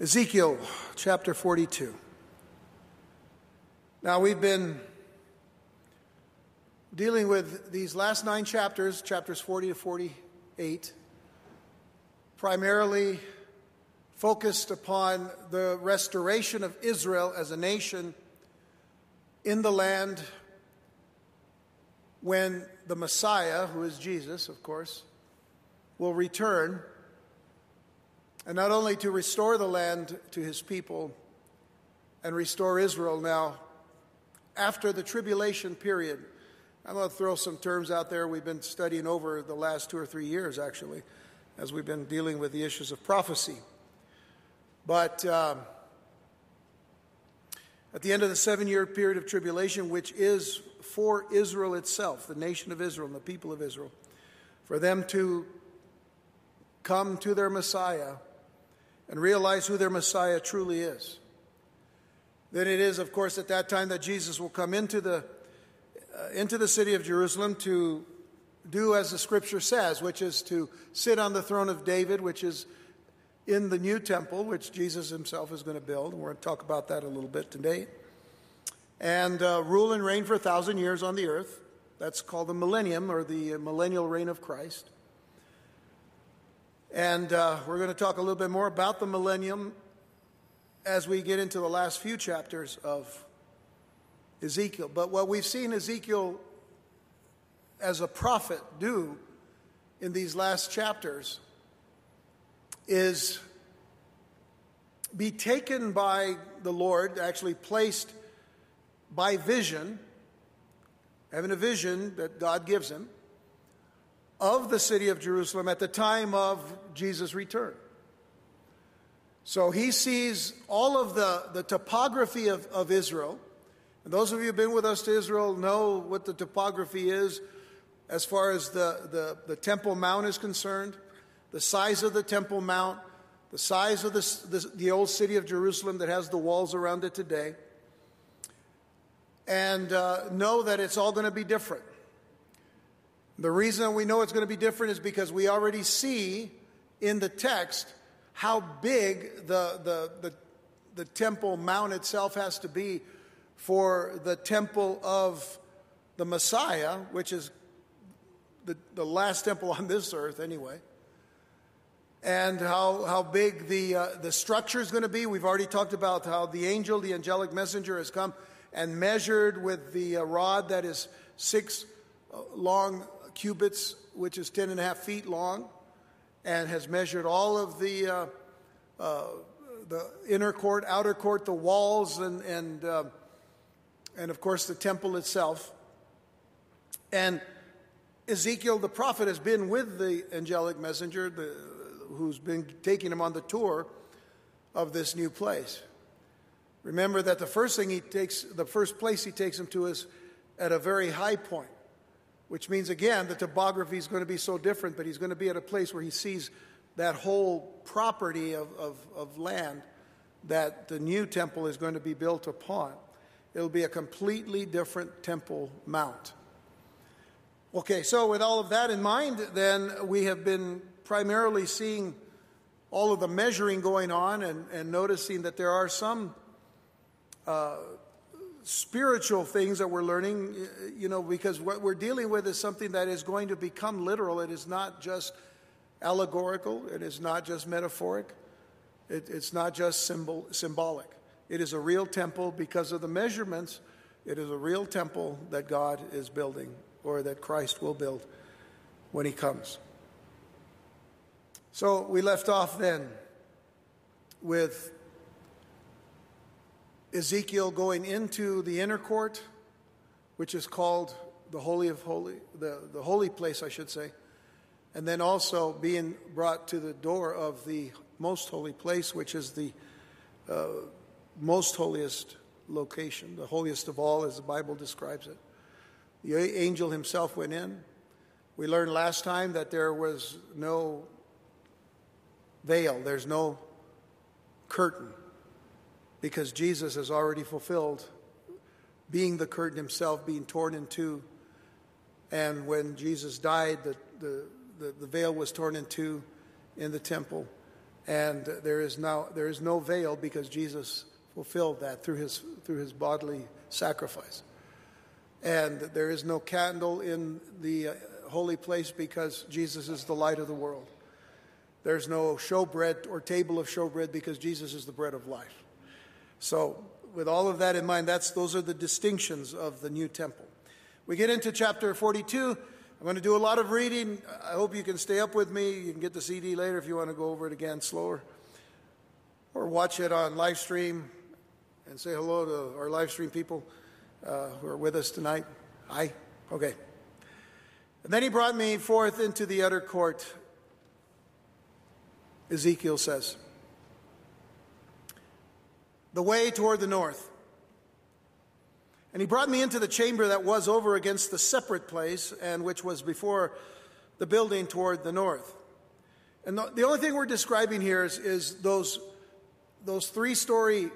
Ezekiel chapter 42. Now, we've been dealing with these last nine chapters, chapters 40 to 48, primarily focused upon the restoration of Israel as a nation in the land when the Messiah, who is Jesus, of course, will return and not only to restore the land to his people and restore Israel now after the tribulation period. I'm going to throw some terms out there we've been studying over the last two or three years, actually, as we've been dealing with the issues of prophecy. But uh, at the end of the seven year period of tribulation, which is for Israel itself, the nation of Israel and the people of Israel, for them to come to their Messiah and realize who their Messiah truly is. Then it is, of course, at that time that Jesus will come into the, uh, into the city of Jerusalem to do as the scripture says, which is to sit on the throne of David, which is in the new temple, which Jesus himself is going to build. And we're going to talk about that a little bit today. And uh, rule and reign for a thousand years on the earth. That's called the millennium or the millennial reign of Christ. And uh, we're going to talk a little bit more about the millennium as we get into the last few chapters of Ezekiel. But what we've seen Ezekiel as a prophet do in these last chapters is be taken by the Lord, actually placed by vision, having a vision that God gives him, of the city of Jerusalem at the time of Jesus' return. So he sees all of the, the topography of, of Israel. And those of you who've been with us to Israel know what the topography is as far as the, the, the Temple Mount is concerned, the size of the Temple Mount, the size of the, the, the old city of Jerusalem that has the walls around it today. And uh, know that it's all going to be different. The reason we know it's going to be different is because we already see in the text how big the, the, the, the temple mount itself has to be for the temple of the Messiah, which is the, the last temple on this earth anyway, and how, how big the, uh, the structure is going to be. We've already talked about how the angel, the angelic messenger, has come and measured with the uh, rod that is six uh, long cubits, which is ten and a half feet long, and has measured all of the, uh, uh, the inner court, outer court, the walls, and, and, uh, and of course the temple itself. And Ezekiel the prophet has been with the angelic messenger the, who's been taking him on the tour of this new place. Remember that the first thing he takes, the first place he takes him to is at a very high point which means, again, the topography is going to be so different, but he's going to be at a place where he sees that whole property of, of, of land that the new temple is going to be built upon. It'll be a completely different temple mount. Okay, so with all of that in mind, then we have been primarily seeing all of the measuring going on and, and noticing that there are some uh, spiritual things that we're learning, uh, you know, because what we're dealing with is something that is going to become literal. It is not just allegorical, it is not just metaphoric, it, it's not just symbol, symbolic. It is a real temple because of the measurements. It is a real temple that God is building or that Christ will build when he comes. So we left off then with Ezekiel going into the inner court, which is called the Holy of Holy, the, the holy place, I should say, and then also being brought to the door of the most holy place, which is the uh, most holiest location, the holiest of all, as the Bible describes it. The angel himself went in. We learned last time that there was no veil, there's no curtain because Jesus has already fulfilled being the curtain himself, being torn in two. And when Jesus died, the, the, the, the veil was torn in two in the temple. And there is now there is no veil because Jesus fulfilled that through his through his bodily sacrifice. And there is no candle in the uh, holy place because Jesus is the light of the world. There's no showbread or table of showbread because Jesus is the bread of life. So, with all of that in mind, that's those are the distinctions of the new temple. We get into chapter 42. I'm going to do a lot of reading. I hope you can stay up with me. You can get the CD later if you want to go over it again slower, or watch it on live stream and say hello to our live stream people uh, who are with us tonight. Hi. Okay. And then he brought me forth into the utter court, Ezekiel says. The way toward the north. And he brought me into the chamber that was over against the separate place, and which was before the building toward the north. And the, the only thing we're describing here is, is those, those three story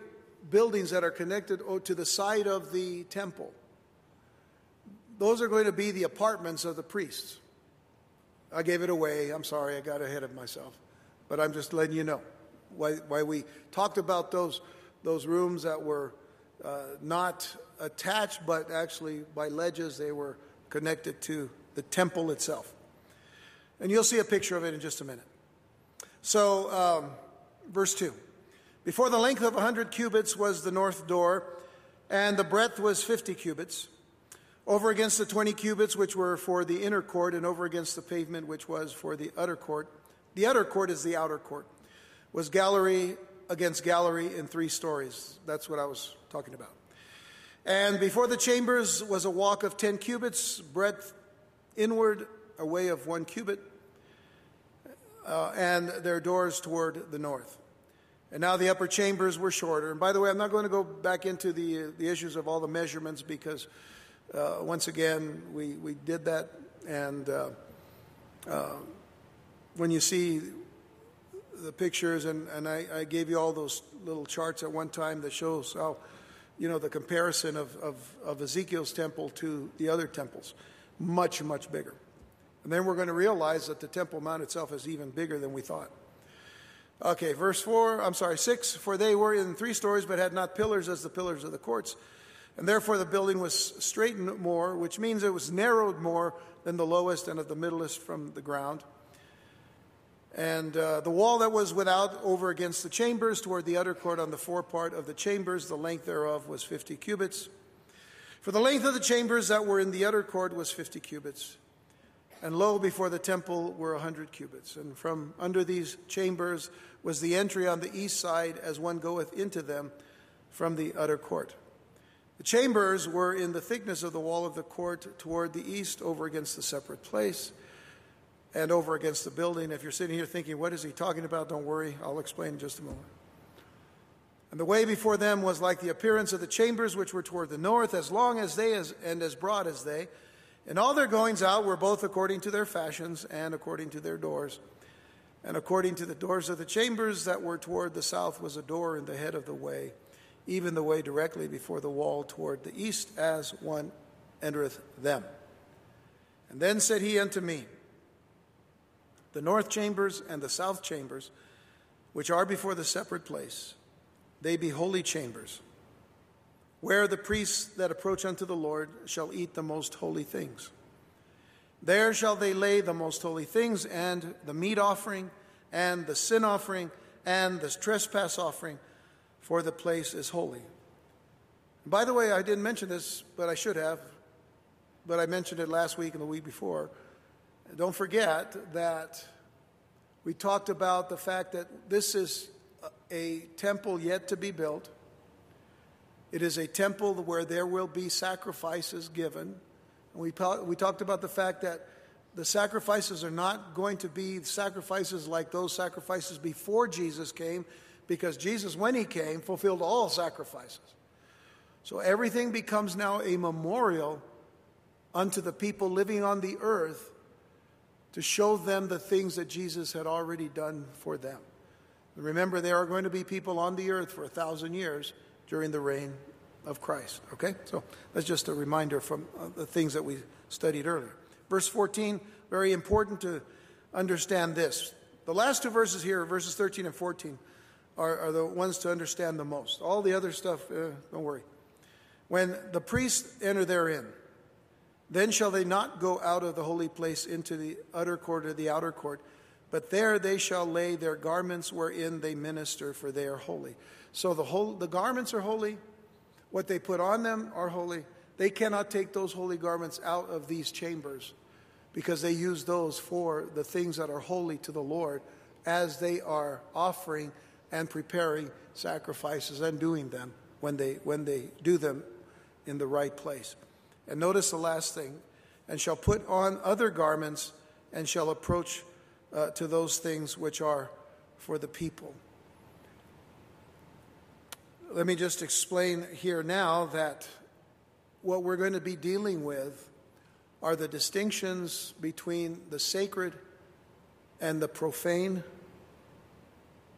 buildings that are connected to the side of the temple. Those are going to be the apartments of the priests. I gave it away. I'm sorry, I got ahead of myself. But I'm just letting you know why, why we talked about those, those rooms that were uh, not attached, but actually by ledges, they were connected to the temple itself. And you'll see a picture of it in just a minute. So, um, verse 2. Before the length of a 100 cubits was the north door, and the breadth was 50 cubits. Over against the 20 cubits, which were for the inner court, and over against the pavement, which was for the utter court. The utter court is the outer court, was gallery against gallery in three stories. That's what I was talking about. And before the chambers was a walk of 10 cubits, breadth inward, a way of one cubit, uh, and their doors toward the north. And now the upper chambers were shorter. And by the way, I'm not going to go back into the, the issues of all the measurements because, uh, once again, we, we did that. And uh, uh, when you see the pictures, and, and I, I, gave you all those little charts at one time that shows how, you know, the comparison of, of, of Ezekiel's temple to the other temples, much, much bigger. And then we're going to realize that the Temple Mount itself is even bigger than we thought. Okay, verse 4, I'm sorry, 6. For they were in three stories, but had not pillars as the pillars of the courts. And therefore the building was straitened more, which means it was narrowed more than the lowest and of the middlest from the ground. And uh, the wall that was without over against the chambers toward the utter court on the forepart of the chambers, the length thereof was 50 cubits. For the length of the chambers that were in the utter court was 50 cubits. And lo, before the temple were a hundred cubits. And from under these chambers was the entry on the east side as one goeth into them from the utter court. The chambers were in the thickness of the wall of the court toward the east, over against the separate place, and over against the building. If you're sitting here thinking, what is he talking about? Don't worry, I'll explain in just a moment. And the way before them was like the appearance of the chambers which were toward the north, as long as they as, and as broad as they. And all their goings out were both according to their fashions and according to their doors. And according to the doors of the chambers that were toward the south was a door in the head of the way, even the way directly before the wall toward the east, as one entereth them. And then said he unto me, The north chambers and the south chambers, which are before the separate place, they be holy chambers where the priests that approach unto the Lord shall eat the most holy things. There shall they lay the most holy things, and the meat offering, and the sin offering, and the trespass offering, for the place is holy. By the way, I didn't mention this, but I should have, but I mentioned it last week and the week before. Don't forget that we talked about the fact that this is a temple yet to be built it is a temple where there will be sacrifices given. We, we talked about the fact that the sacrifices are not going to be sacrifices like those sacrifices before Jesus came, because Jesus, when he came, fulfilled all sacrifices. So everything becomes now a memorial unto the people living on the earth to show them the things that Jesus had already done for them. Remember, there are going to be people on the earth for a thousand years during the reign of Christ. Okay? So that's just a reminder from uh, the things that we studied earlier. Verse 14, very important to understand this. The last two verses here, verses 13 and 14, are, are the ones to understand the most. All the other stuff, uh, don't worry. When the priests enter therein, then shall they not go out of the holy place into the utter court or the outer court, but there they shall lay their garments wherein they minister, for they are holy. So the, whole, the garments are holy, what they put on them are holy. They cannot take those holy garments out of these chambers because they use those for the things that are holy to the Lord as they are offering and preparing sacrifices and doing them when they, when they do them in the right place. And notice the last thing. And shall put on other garments and shall approach uh, to those things which are for the people. Let me just explain here now that what we're going to be dealing with are the distinctions between the sacred and the profane,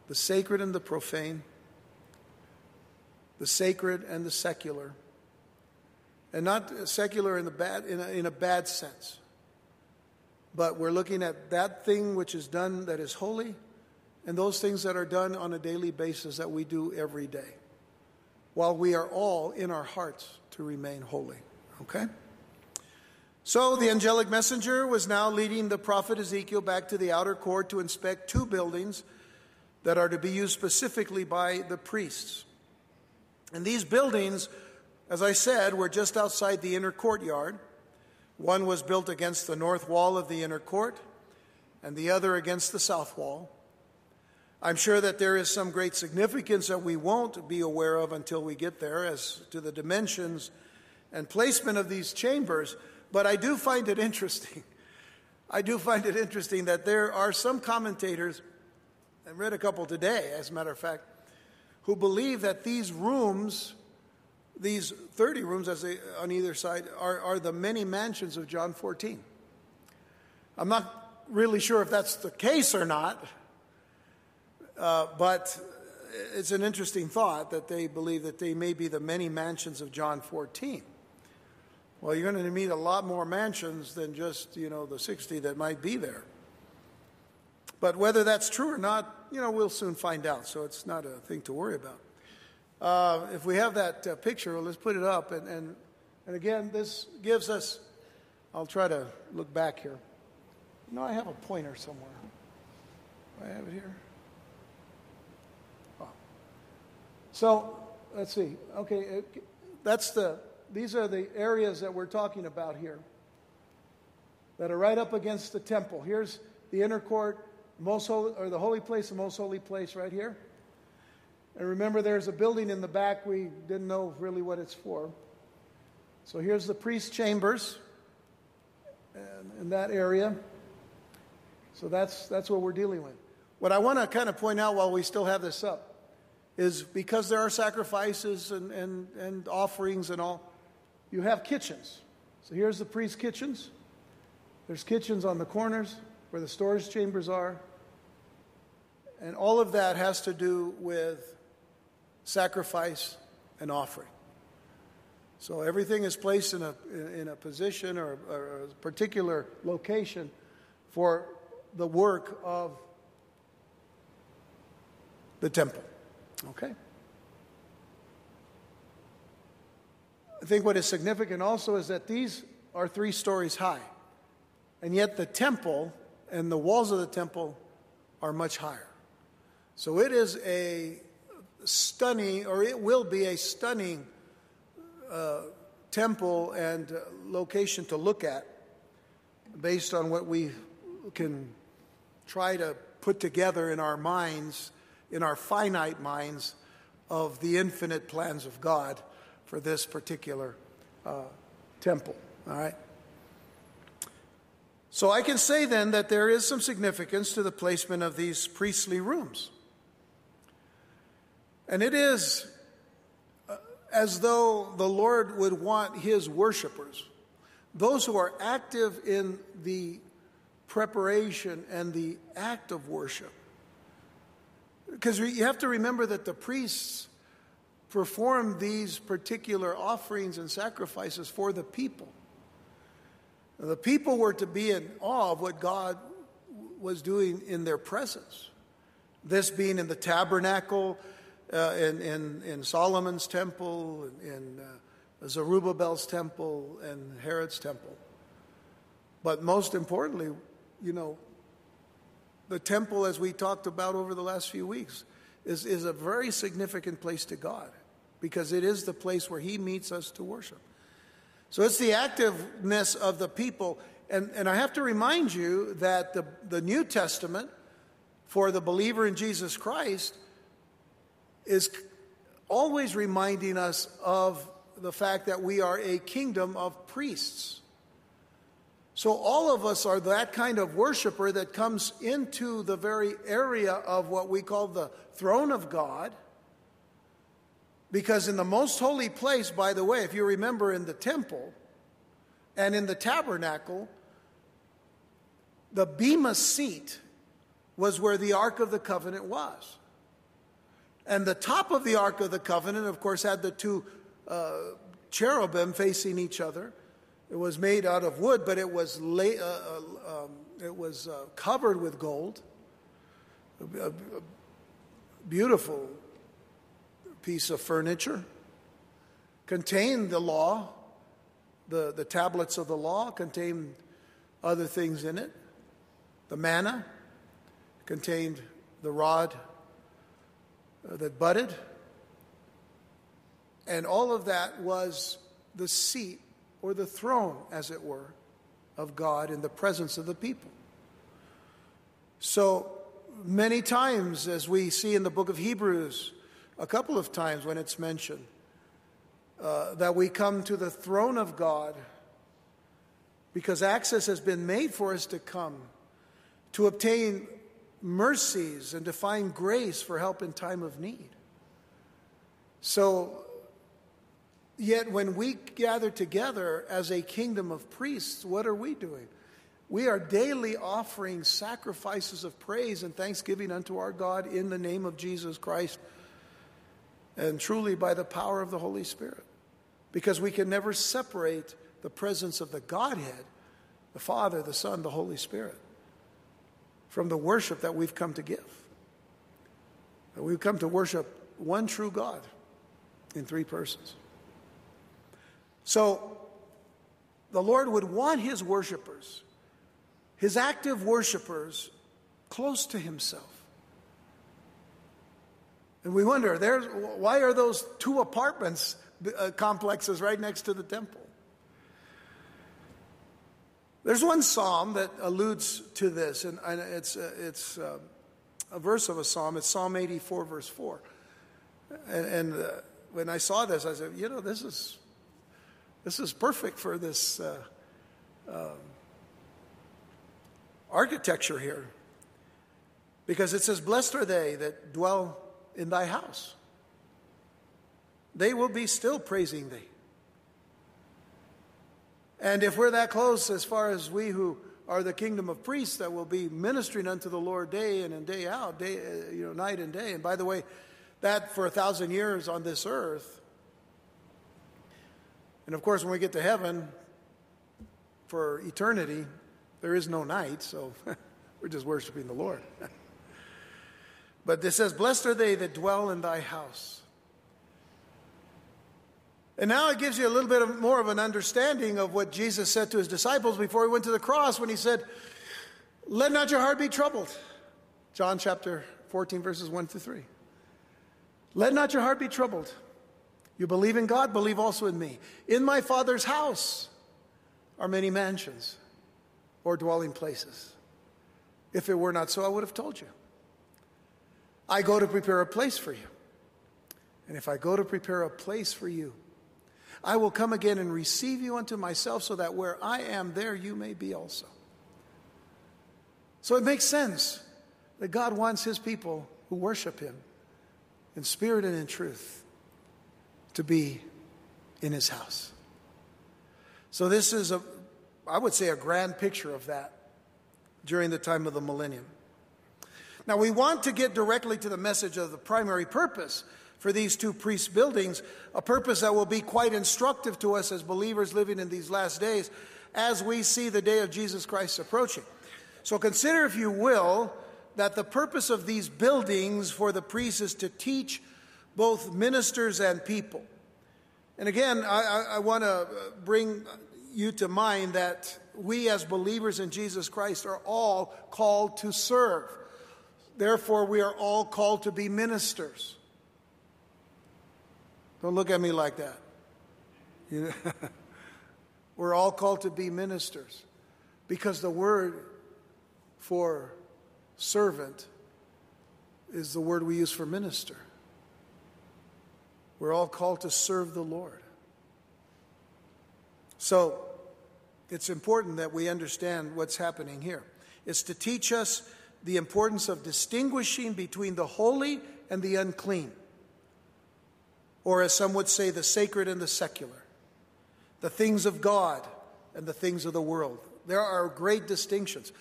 the sacred and the profane, the sacred and the secular, and not secular in, the bad, in, a, in a bad sense, but we're looking at that thing which is done that is holy and those things that are done on a daily basis that we do every day, while we are all in our hearts to remain holy. Okay? So the angelic messenger was now leading the prophet Ezekiel back to the outer court to inspect two buildings that are to be used specifically by the priests. And these buildings, as I said, we're just outside the inner courtyard. One was built against the north wall of the inner court, and the other against the south wall. I'm sure that there is some great significance that we won't be aware of until we get there as to the dimensions and placement of these chambers. But I do find it interesting. I do find it interesting that there are some commentators, I read a couple today, as a matter of fact, who believe that these rooms, these 30 rooms as they, on either side, are, are the many mansions of John 14. I'm not really sure if that's the case or not, uh, but it's an interesting thought that they believe that they may be the many mansions of John 14. Well, you're going to meet a lot more mansions than just, you know, the 60 that might be there. But whether that's true or not, you know, we'll soon find out, so it's not a thing to worry about. Uh, if we have that uh, picture, let's put it up. And, and, and again, this gives us, I'll try to look back here. No, I have a pointer somewhere. Do I have it here. Oh. So, let's see. Okay, that's the these are the areas that we're talking about here that are right up against the temple. Here's the inner court, most holy, or the holy place, the most holy place right here. And remember, there's a building in the back. We didn't know really what it's for. So here's the priest chambers in that area. So that's, that's what we're dealing with. What I want to kind of point out while we still have this up is because there are sacrifices and, and, and offerings and all, you have kitchens. So here's the priest's kitchens. There's kitchens on the corners where the storage chambers are. And all of that has to do with sacrifice and offering. So everything is placed in a, in a position or, or a particular location for the work of the temple. Okay? I think what is significant also is that these are three stories high, and yet the temple and the walls of the temple are much higher. So it is a stunning, or it will be a stunning uh, temple and uh, location to look at based on what we can try to put together in our minds, in our finite minds, of the infinite plans of God for this particular uh, temple. All right? So I can say then that there is some significance to the placement of these priestly rooms. And it is uh, as though the Lord would want his worshipers, those who are active in the preparation and the act of worship. Because you have to remember that the priests perform these particular offerings and sacrifices for the people. The people were to be in awe of what God was doing in their presence. This being in the tabernacle, uh, in, in, in Solomon's temple, in uh, Zerubbabel's temple, and Herod's temple. But most importantly, you know, the temple, as we talked about over the last few weeks, is, is a very significant place to God because it is the place where He meets us to worship. So it's the activeness of the people. And, and I have to remind you that the, the New Testament for the believer in Jesus Christ is always reminding us of the fact that we are a kingdom of priests. So, all of us are that kind of worshiper that comes into the very area of what we call the throne of God. Because in the most holy place, by the way, if you remember in the temple and in the tabernacle, the Bema seat was where the Ark of the Covenant was. And the top of the Ark of the Covenant, of course, had the two uh, cherubim facing each other. It was made out of wood, but it was, uh, uh, um, it was uh, covered with gold. A, a beautiful piece of furniture. Contained the law, the, the tablets of the law, contained other things in it. The manna contained the rod that budded. And all of that was the seat or the throne, as it were, of God in the presence of the people. So many times, as we see in the book of Hebrews, a couple of times when it's mentioned, uh, that we come to the throne of God because access has been made for us to come to obtain mercies and to find grace for help in time of need. So Yet when we gather together as a kingdom of priests, what are we doing? We are daily offering sacrifices of praise and thanksgiving unto our God in the name of Jesus Christ and truly by the power of the Holy Spirit. Because we can never separate the presence of the Godhead, the Father, the Son, the Holy Spirit, from the worship that we've come to give. That we've come to worship one true God in three persons. So the Lord would want his worshipers, his active worshipers, close to himself. And we wonder, why are those two apartments uh, complexes right next to the temple? There's one psalm that alludes to this, and it's, uh, it's uh, a verse of a psalm. It's Psalm 84, verse 4. And, and uh, when I saw this, I said, you know, this is this is perfect for this uh, um, architecture here. Because it says, Blessed are they that dwell in thy house. They will be still praising thee. And if we're that close, as far as we who are the kingdom of priests that will be ministering unto the Lord day in and day out, day, uh, you know, night and day. And by the way, that for a thousand years on this earth and of course, when we get to heaven for eternity, there is no night, so we're just worshiping the Lord. but this says, Blessed are they that dwell in thy house. And now it gives you a little bit of, more of an understanding of what Jesus said to his disciples before he went to the cross when he said, Let not your heart be troubled. John chapter 14, verses 1 to 3. Let not your heart be troubled. You believe in God, believe also in me. In my Father's house are many mansions or dwelling places. If it were not so, I would have told you. I go to prepare a place for you. And if I go to prepare a place for you, I will come again and receive you unto myself, so that where I am, there you may be also. So it makes sense that God wants his people who worship him in spirit and in truth to be in his house. So, this is a, I would say, a grand picture of that during the time of the millennium. Now, we want to get directly to the message of the primary purpose for these two priest buildings, a purpose that will be quite instructive to us as believers living in these last days as we see the day of Jesus Christ approaching. So consider, if you will, that the purpose of these buildings for the priests is to teach both ministers and people. And again, I, I, want to bring you to mind that we as believers in Jesus Christ are all called to serve. Therefore, we are all called to be ministers. Don't look at me like that. You know? We're all called to be ministers because the word for servant is the word we use for minister. We're all called to serve the Lord. So it's important that we understand what's happening here. It's to teach us the importance of distinguishing between the holy and the unclean, or as some would say, the sacred and the secular, the things of God and the things of the world. There are great distinctions.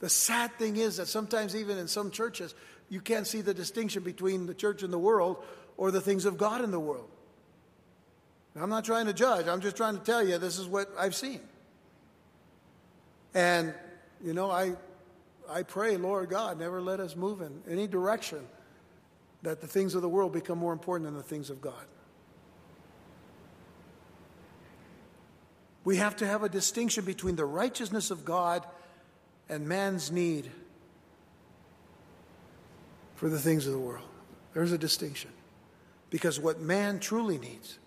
The sad thing is that sometimes, even in some churches, you can't see the distinction between the church and the world or the things of God in the world. Now, I'm not trying to judge, I'm just trying to tell you this is what I've seen. And, you know, I, I pray, Lord God, never let us move in any direction that the things of the world become more important than the things of God. We have to have a distinction between the righteousness of God and man's need for the things of the world. There's a distinction. Because what man truly needs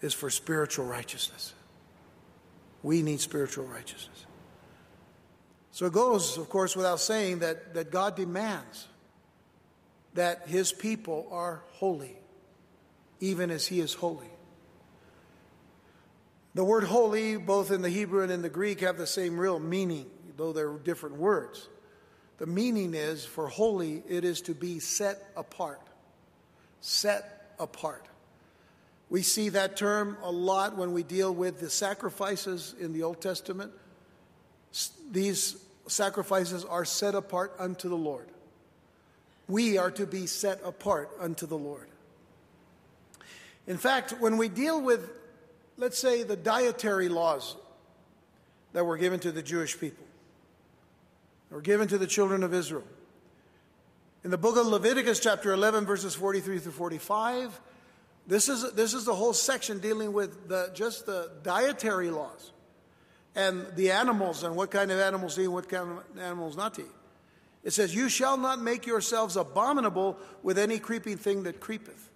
is for spiritual righteousness. We need spiritual righteousness. So it goes, of course, without saying that, that God demands that his people are holy, even as he is holy. The word holy, both in the Hebrew and in the Greek, have the same real meaning though they're different words. The meaning is for holy, it is to be set apart. Set apart. We see that term a lot when we deal with the sacrifices in the Old Testament. These sacrifices are set apart unto the Lord. We are to be set apart unto the Lord. In fact, when we deal with, let's say, the dietary laws that were given to the Jewish people, were given to the children of Israel. In the book of Leviticus, chapter 11, verses 43 through 45, this is, this is the whole section dealing with the, just the dietary laws and the animals and what kind of animals to eat and what kind of animals not to eat. It says, You shall not make yourselves abominable with any creeping thing that creepeth.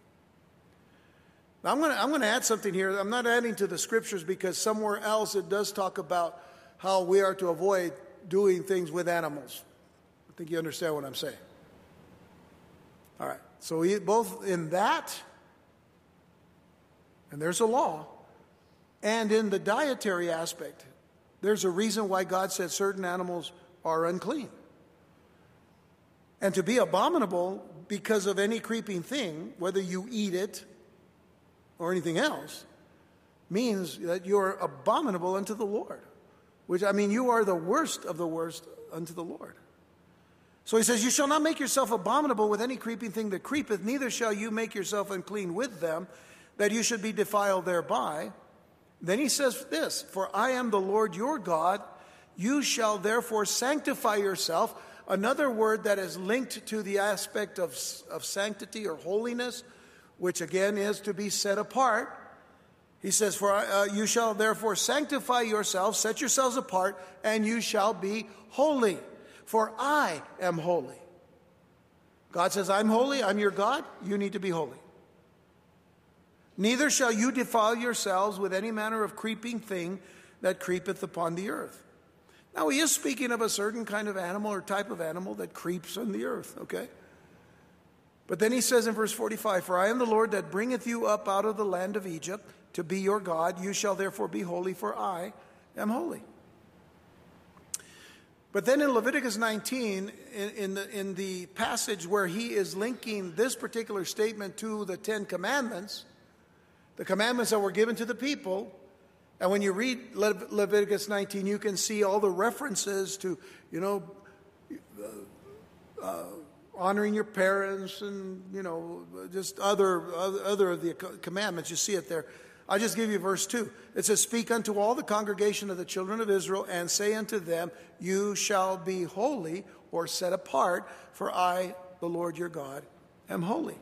Now, I'm going to I'm going to add something here. I'm not adding to the scriptures because somewhere else it does talk about how we are to avoid doing things with animals. I think you understand what I'm saying. All right. So, both in that, and there's a law, and in the dietary aspect, there's a reason why God said certain animals are unclean. And to be abominable because of any creeping thing, whether you eat it or anything else, means that you're abominable unto the Lord which I mean, you are the worst of the worst unto the Lord. So he says, You shall not make yourself abominable with any creeping thing that creepeth, neither shall you make yourself unclean with them, that you should be defiled thereby. Then he says this For I am the Lord your God, you shall therefore sanctify yourself. Another word that is linked to the aspect of, of sanctity or holiness, which again is to be set apart. He says, For uh, you shall therefore sanctify yourselves, set yourselves apart, and you shall be holy, for I am holy. God says, I'm holy, I'm your God, you need to be holy. Neither shall you defile yourselves with any manner of creeping thing that creepeth upon the earth. Now, he is speaking of a certain kind of animal or type of animal that creeps on the earth, okay? But then he says in verse 45 For I am the Lord that bringeth you up out of the land of Egypt to be your God. You shall therefore be holy, for I am holy. But then in Leviticus 19, in, in, the, in the passage where he is linking this particular statement to the Ten Commandments, the commandments that were given to the people, and when you read Le- Leviticus 19, you can see all the references to, you know, uh, uh, honoring your parents and, you know, just other, other of the commandments. You see it there. I'll just give you verse 2. It says, Speak unto all the congregation of the children of Israel, and say unto them, You shall be holy or set apart, for I, the Lord your God, am holy.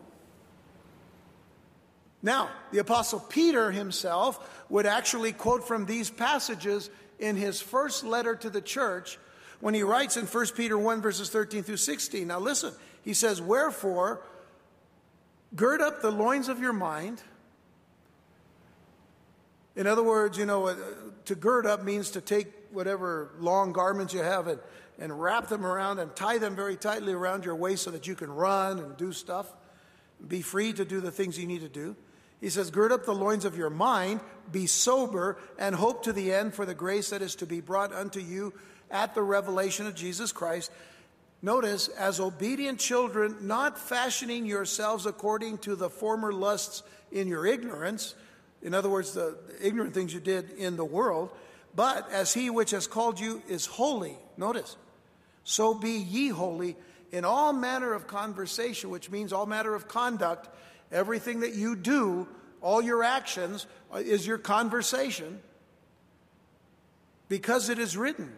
Now, the Apostle Peter himself would actually quote from these passages in his first letter to the church when he writes in 1 Peter 1, verses 13 through 16. Now, listen, he says, Wherefore, gird up the loins of your mind in other words, you know, uh, to gird up means to take whatever long garments you have and, and wrap them around and tie them very tightly around your waist so that you can run and do stuff. Be free to do the things you need to do. He says, Gird up the loins of your mind, be sober, and hope to the end for the grace that is to be brought unto you at the revelation of Jesus Christ. Notice, as obedient children, not fashioning yourselves according to the former lusts in your ignorance in other words, the ignorant things you did in the world. But as he which has called you is holy, notice, so be ye holy in all manner of conversation, which means all manner of conduct. Everything that you do, all your actions, uh, is your conversation because it is written.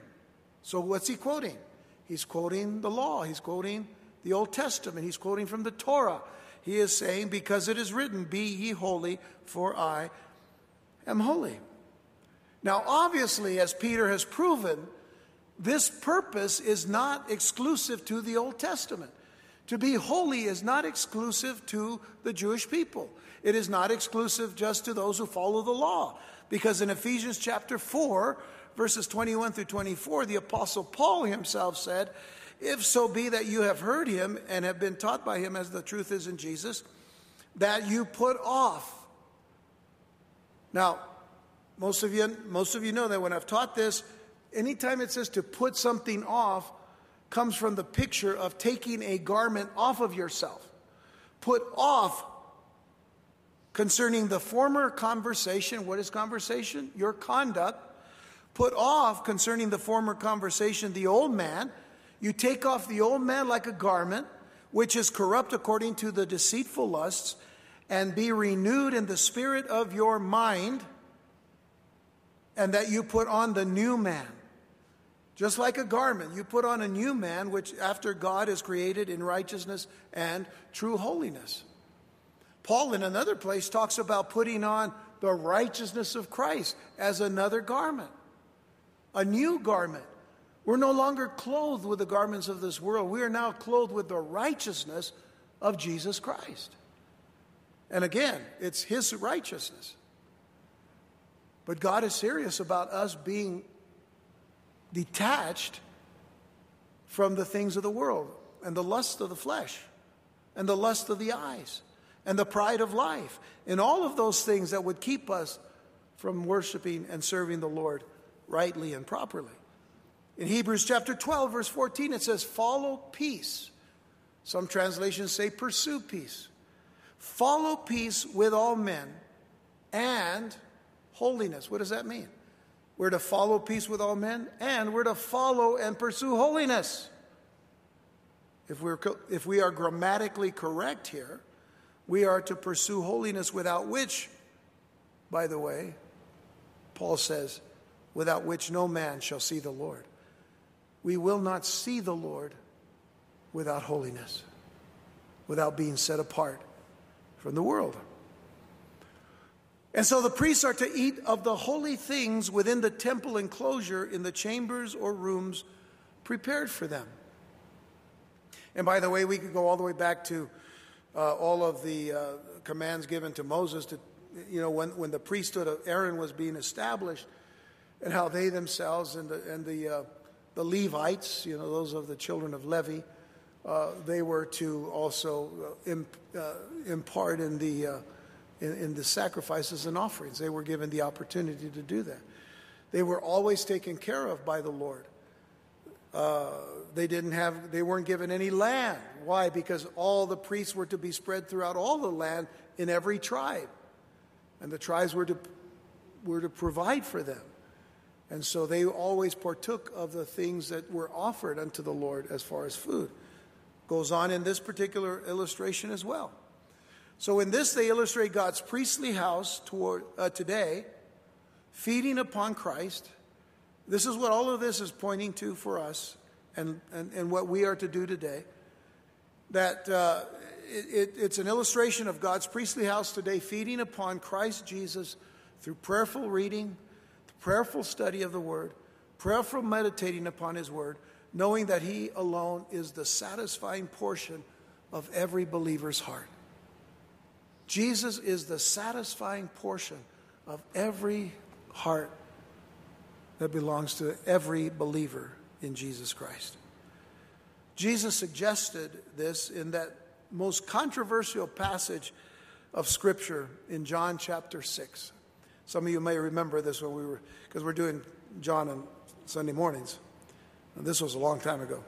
So, what's he quoting? He's quoting the law, he's quoting the Old Testament, he's quoting from the Torah he is saying, Because it is written, Be ye holy, for I am holy. Now, obviously, as Peter has proven, this purpose is not exclusive to the Old Testament. To be holy is not exclusive to the Jewish people. It is not exclusive just to those who follow the law. Because in Ephesians chapter 4, verses 21 through 24, the Apostle Paul himself said, if so be that you have heard him and have been taught by him as the truth is in Jesus, that you put off. Now, most of you, most of you know that when I've taught this, anytime it says to put something off, comes from the picture of taking a garment off of yourself. Put off concerning the former conversation. What is conversation? Your conduct. Put off concerning the former conversation the old man you take off the old man like a garment, which is corrupt according to the deceitful lusts, and be renewed in the spirit of your mind, and that you put on the new man. Just like a garment, you put on a new man, which after God is created in righteousness and true holiness. Paul, in another place, talks about putting on the righteousness of Christ as another garment, a new garment we're no longer clothed with the garments of this world. We are now clothed with the righteousness of Jesus Christ. And again, it's His righteousness. But God is serious about us being detached from the things of the world and the lust of the flesh and the lust of the eyes and the pride of life and all of those things that would keep us from worshiping and serving the Lord rightly and properly. In Hebrews chapter 12, verse 14, it says, Follow peace. Some translations say, Pursue peace. Follow peace with all men and holiness. What does that mean? We're to follow peace with all men and we're to follow and pursue holiness. If, we're, if we are grammatically correct here, we are to pursue holiness without which, by the way, Paul says, without which no man shall see the Lord we will not see the Lord without holiness, without being set apart from the world. And so the priests are to eat of the holy things within the temple enclosure in the chambers or rooms prepared for them. And by the way, we could go all the way back to uh, all of the uh, commands given to Moses to, you know, when, when the priesthood of Aaron was being established and how they themselves and the, and the uh, the Levites, you know, those of the children of Levi, uh, they were to also uh, imp, uh, impart in the, in, in, the sacrifices and offerings. They were given the opportunity to do that. They were always taken care of by the Lord. Uh, they didn't have, they weren't given any land. Why? Because all the priests were to be spread throughout all the land in every tribe. And the tribes were to, were to provide for them. And so they always partook of the things that were offered unto the Lord as far as food. Goes on in this particular illustration as well. So, in this, they illustrate God's priestly house toward, uh, today, feeding upon Christ. This is what all of this is pointing to for us and, and, and what we are to do today. That uh, it, it, it's an illustration of God's priestly house today, feeding upon Christ Jesus through prayerful reading, prayerful study of the Word, prayerful meditating upon His Word, knowing that He alone is the satisfying portion of every believer's heart. Jesus is the satisfying portion of every heart that belongs to every believer in Jesus Christ. Jesus suggested this in that most controversial passage of Scripture in John chapter 6. Some of you may remember this when we were, because we're doing John on Sunday mornings. And this was a long time ago.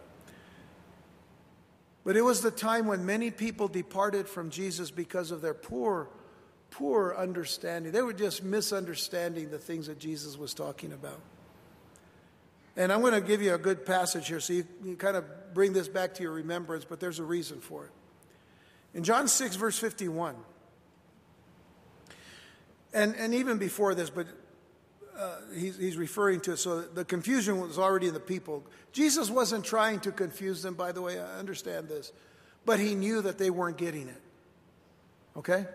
But it was the time when many people departed from Jesus because of their poor, poor understanding. They were just misunderstanding the things that Jesus was talking about. And I'm going to give you a good passage here so you, you kind of bring this back to your remembrance, but there's a reason for it. In John 6, verse 51, and, and even before this, but uh, he's, he's referring to it. So the confusion was already in the people. Jesus wasn't trying to confuse them, by the way. I understand this. But he knew that they weren't getting it. Okay?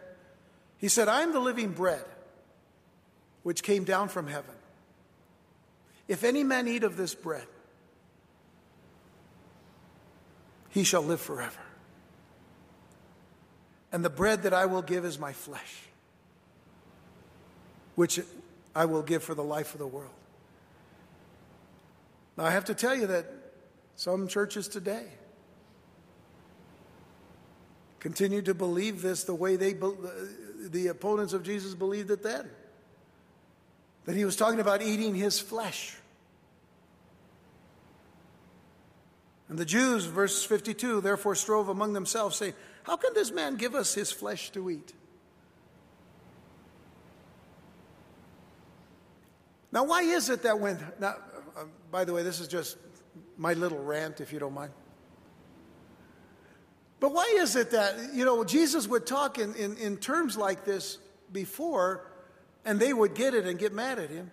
He said, I am the living bread which came down from heaven. If any man eat of this bread, he shall live forever. And the bread that I will give is my flesh, which I will give for the life of the world. Now, I have to tell you that some churches today continue to believe this the way they, uh, the opponents of Jesus believed it then. That he was talking about eating his flesh. And the Jews, verse 52, therefore strove among themselves, saying, How can this man give us his flesh to eat? Now, why is it that when, now, uh, by the way, this is just my little rant, if you don't mind. But why is it that, you know, Jesus would talk in, in, in terms like this before, and they would get it and get mad at him?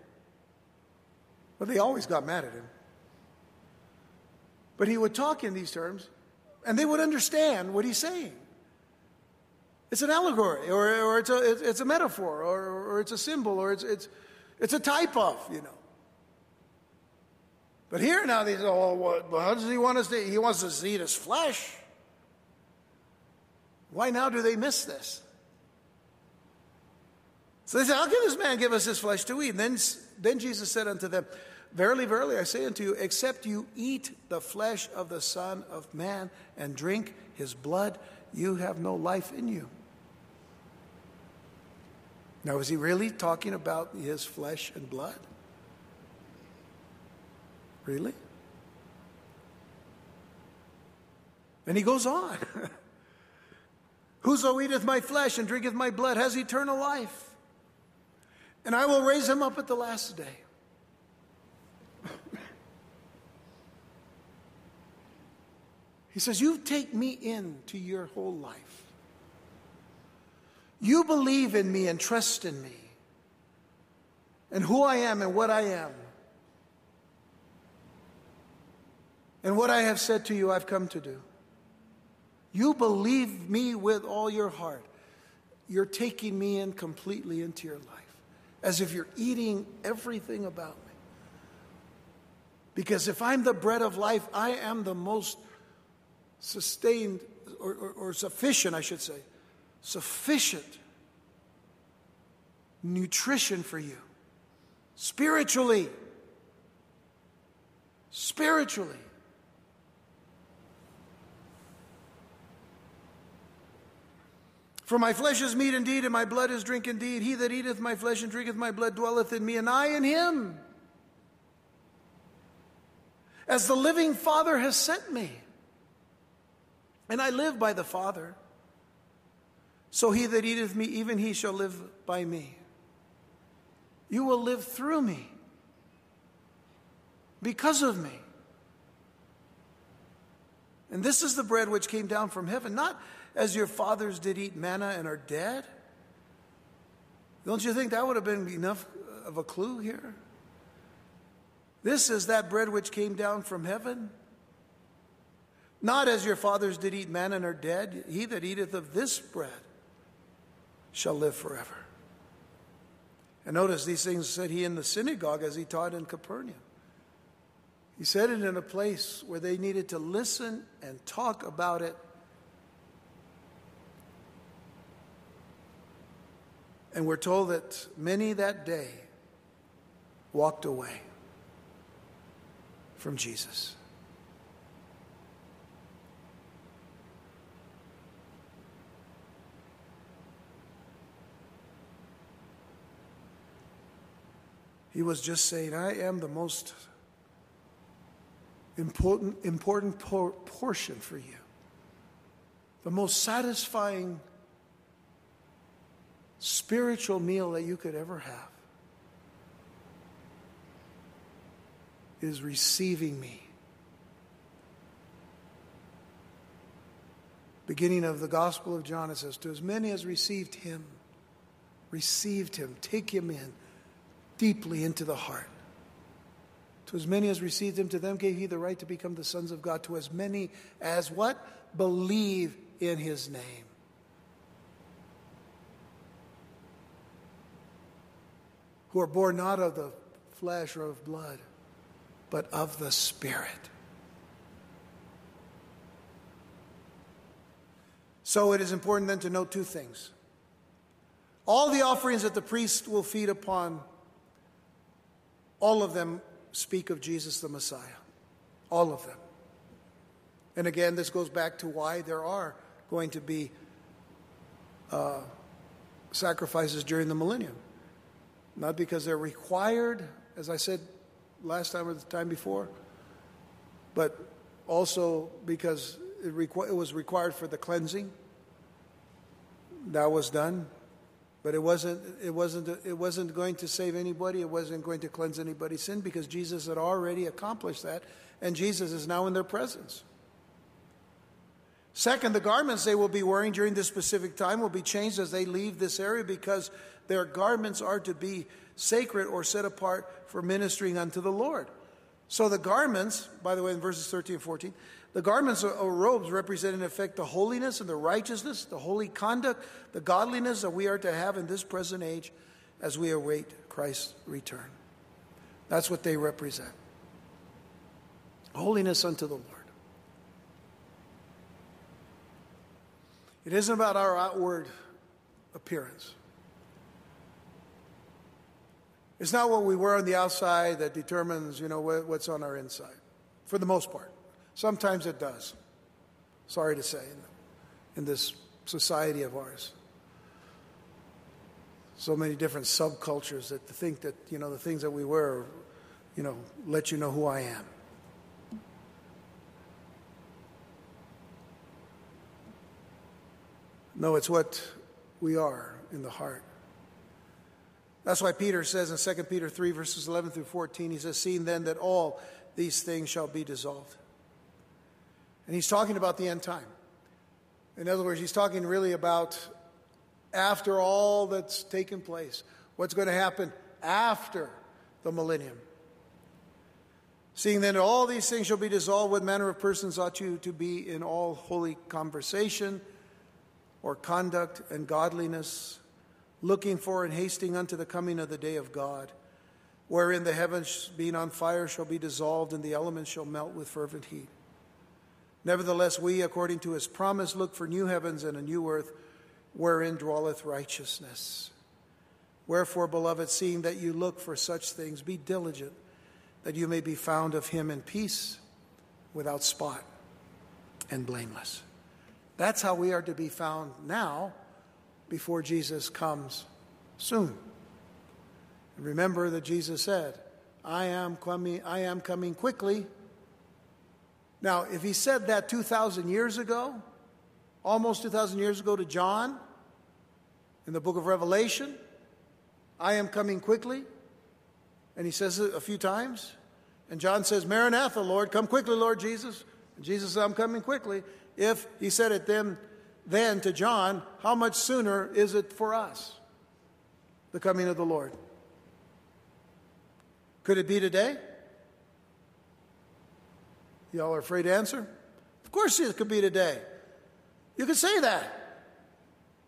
Well, they always got mad at him. But he would talk in these terms, and they would understand what he's saying. It's an allegory, or, or it's, a, it's a metaphor, or, or it's a symbol, or it's, it's, it's a type of, you know. But here now, they say, oh, what, how does he want us to? He wants us to eat his flesh. Why now do they miss this? So they said, How can this man give us his flesh to eat? And then, then Jesus said unto them, Verily, verily, I say unto you, except you eat the flesh of the Son of Man and drink his blood, you have no life in you. Now, is he really talking about his flesh and blood? Really? And he goes on. Whoso eateth my flesh and drinketh my blood has eternal life, and I will raise him up at the last day. he says, You take me into your whole life. You believe in me and trust in me and who I am and what I am. And what I have said to you, I've come to do. You believe me with all your heart. You're taking me in completely into your life, as if you're eating everything about me. Because if I'm the bread of life, I am the most sustained or, or, or sufficient, I should say, sufficient nutrition for you spiritually. Spiritually. For my flesh is meat indeed, and my blood is drink indeed. He that eateth my flesh and drinketh my blood dwelleth in me, and I in him. As the living Father has sent me, and I live by the Father. So he that eateth me, even he shall live by me. You will live through me because of me. And this is the bread which came down from heaven, not, as your fathers did eat manna and are dead? Don't you think that would have been enough of a clue here? This is that bread which came down from heaven. Not as your fathers did eat manna and are dead. He that eateth of this bread shall live forever. And notice these things said he in the synagogue as he taught in Capernaum. He said it in a place where they needed to listen and talk about it. And we're told that many that day walked away from Jesus. He was just saying, I am the most important, important por- portion for you, the most satisfying spiritual meal that you could ever have is receiving me. Beginning of the Gospel of John, it says, To as many as received him, received him, take him in deeply into the heart. To as many as received him, to them gave he the right to become the sons of God. To as many as what? Believe in his name. Who are born not of the flesh or of blood, but of the Spirit. So it is important then to note two things. All the offerings that the priest will feed upon, all of them speak of Jesus the Messiah. All of them. And again, this goes back to why there are going to be uh, sacrifices during the millennium. Not because they're required, as I said last time or the time before, but also because it, requ- it was required for the cleansing. That was done. But it wasn't, it, wasn't, it wasn't going to save anybody. It wasn't going to cleanse anybody's sin because Jesus had already accomplished that, and Jesus is now in their presence. Second, the garments they will be wearing during this specific time will be changed as they leave this area because their garments are to be sacred or set apart for ministering unto the Lord. So the garments, by the way, in verses 13 and 14, the garments or robes represent in effect the holiness and the righteousness, the holy conduct, the godliness that we are to have in this present age as we await Christ's return. That's what they represent. Holiness unto the Lord. It isn't about our outward appearance. It's not what we wear on the outside that determines, you know, what's on our inside, for the most part. Sometimes it does. Sorry to say, in, this society of ours. So many different subcultures that think that, you know, the things that we wear, you know, let you know who I am. No, it's what we are in the heart. That's why Peter says in 2 Peter 3, verses 11 through 14, he says, Seeing then that all these things shall be dissolved. And he's talking about the end time. In other words, he's talking really about after all that's taken place, what's going to happen after the millennium. Seeing then all these things shall be dissolved, what manner of persons ought you to be in all holy conversation or conduct and godliness, looking for and hasting unto the coming of the day of God, wherein the heavens being on fire shall be dissolved and the elements shall melt with fervent heat. Nevertheless, we, according to his promise, look for new heavens and a new earth wherein dwelleth righteousness. Wherefore, beloved, seeing that you look for such things, be diligent that you may be found of him in peace, without spot, and blameless. That's how we are to be found now before Jesus comes soon. Remember that Jesus said, I am coming, I am coming quickly. Now, if he said that 2,000 years ago, almost 2,000 years ago to John in the book of Revelation, I am coming quickly, and he says it a few times, and John says, Maranatha, Lord, come quickly, Lord Jesus. And Jesus says, I'm coming quickly. If he said it then then to John, how much sooner is it for us? The coming of the Lord. Could it be today? Y'all are afraid to answer? Of course it could be today. You could say that.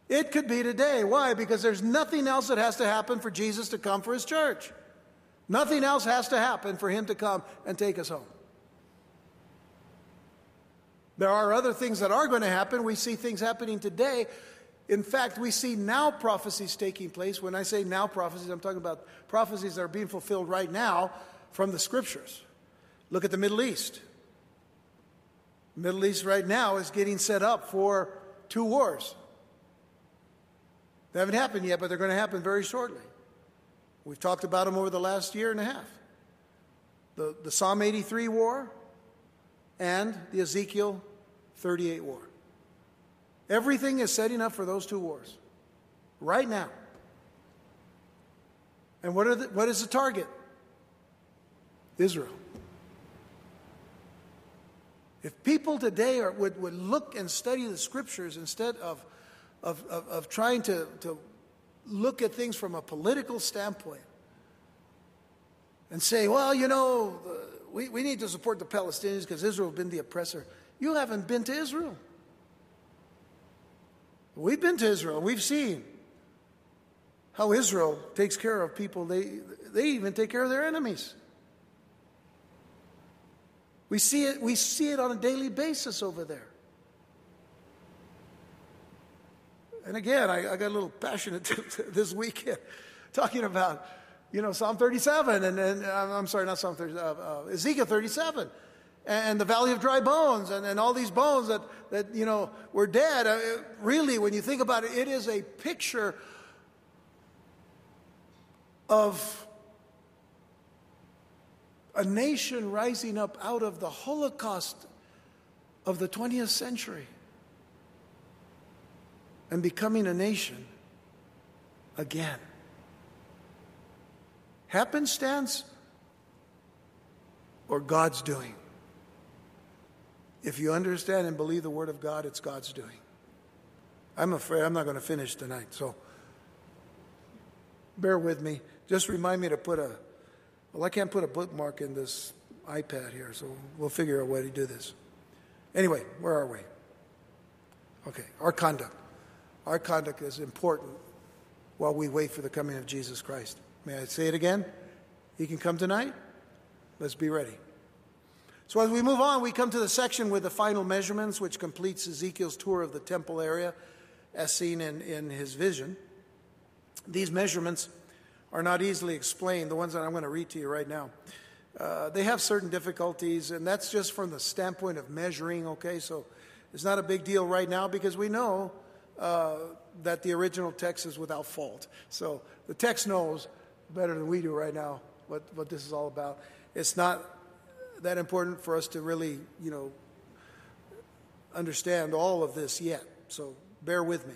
It could be today. Why? Because there's nothing else that has to happen for Jesus to come for his church. Nothing else has to happen for him to come and take us home. There are other things that are going to happen. We see things happening today. In fact, we see now prophecies taking place. When I say now prophecies, I'm talking about prophecies that are being fulfilled right now from the scriptures. Look at the Middle East. Middle East right now is getting set up for two wars. They haven't happened yet, but they're going to happen very shortly. We've talked about them over the last year and a half. The, the Psalm 83 war and the Ezekiel 38 war. Everything is setting up for those two wars right now. And what, the, what is the target? Israel. If people today are, would, would look and study the scriptures instead of, of, of, of trying to, to look at things from a political standpoint and say, well, you know, we, we need to support the Palestinians because Israel has been the oppressor. You haven't been to Israel. We've been to Israel. We've seen how Israel takes care of people. They, they even take care of their enemies. We see it, we see it on a daily basis over there. And again, I, I got a little passionate this weekend talking about, you know, Psalm 37, and, and I'm sorry, not Psalm 37, uh, uh, Ezekiel 37 and the valley of dry bones and, and all these bones that, that you know were dead uh, really when you think about it it is a picture of a nation rising up out of the holocaust of the 20th century and becoming a nation again happenstance or god's doing if you understand and believe the Word of God, it's God's doing. I'm afraid I'm not going to finish tonight, so bear with me. Just remind me to put a, well, I can't put a bookmark in this iPad here, so we'll figure out a way to do this. Anyway, where are we? Okay, our conduct. Our conduct is important while we wait for the coming of Jesus Christ. May I say it again? He can come tonight? Let's be ready. So, as we move on, we come to the section with the final measurements, which completes Ezekiel's tour of the temple area as seen in, in his vision. These measurements are not easily explained, the ones that I'm going to read to you right now. Uh, they have certain difficulties, and that's just from the standpoint of measuring, okay? So, it's not a big deal right now because we know uh, that the original text is without fault. So, the text knows better than we do right now what, what this is all about. It's not that important for us to really, you know, understand all of this yet. So bear with me.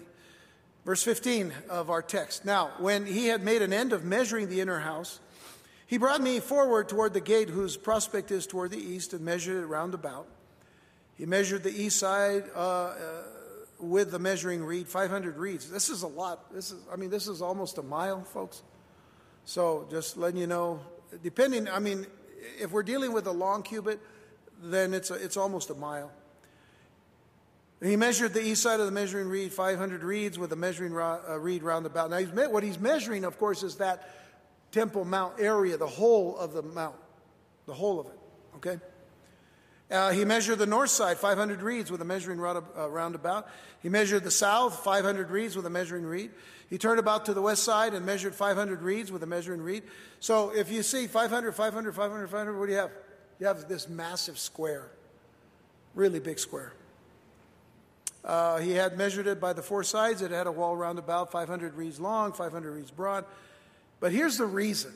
Verse 15 of our text. Now, when he had made an end of measuring the inner house, he brought me forward toward the gate whose prospect is toward the east and measured it round about. He measured the east side uh, uh, with the measuring reed, 500 reeds. This is a lot. This is, I mean, this is almost a mile, folks. So just letting you know, depending, I mean, if we're dealing with a long cubit, then it's, a, it's almost a mile. He measured the east side of the measuring reed, 500 reeds with a measuring ro- uh, reed roundabout. Now, he's me- what he's measuring, of course, is that Temple Mount area, the whole of the mount, the whole of it, okay? Uh, he measured the north side, 500 reeds with a measuring uh, roundabout. He measured the south, 500 reeds with a measuring reed. He turned about to the west side and measured 500 reeds with a measuring reed. So if you see 500, 500, 500, 500, what do you have? You have this massive square, really big square. Uh, he had measured it by the four sides. It had a wall round about 500 reeds long, 500 reeds broad. But here's the reason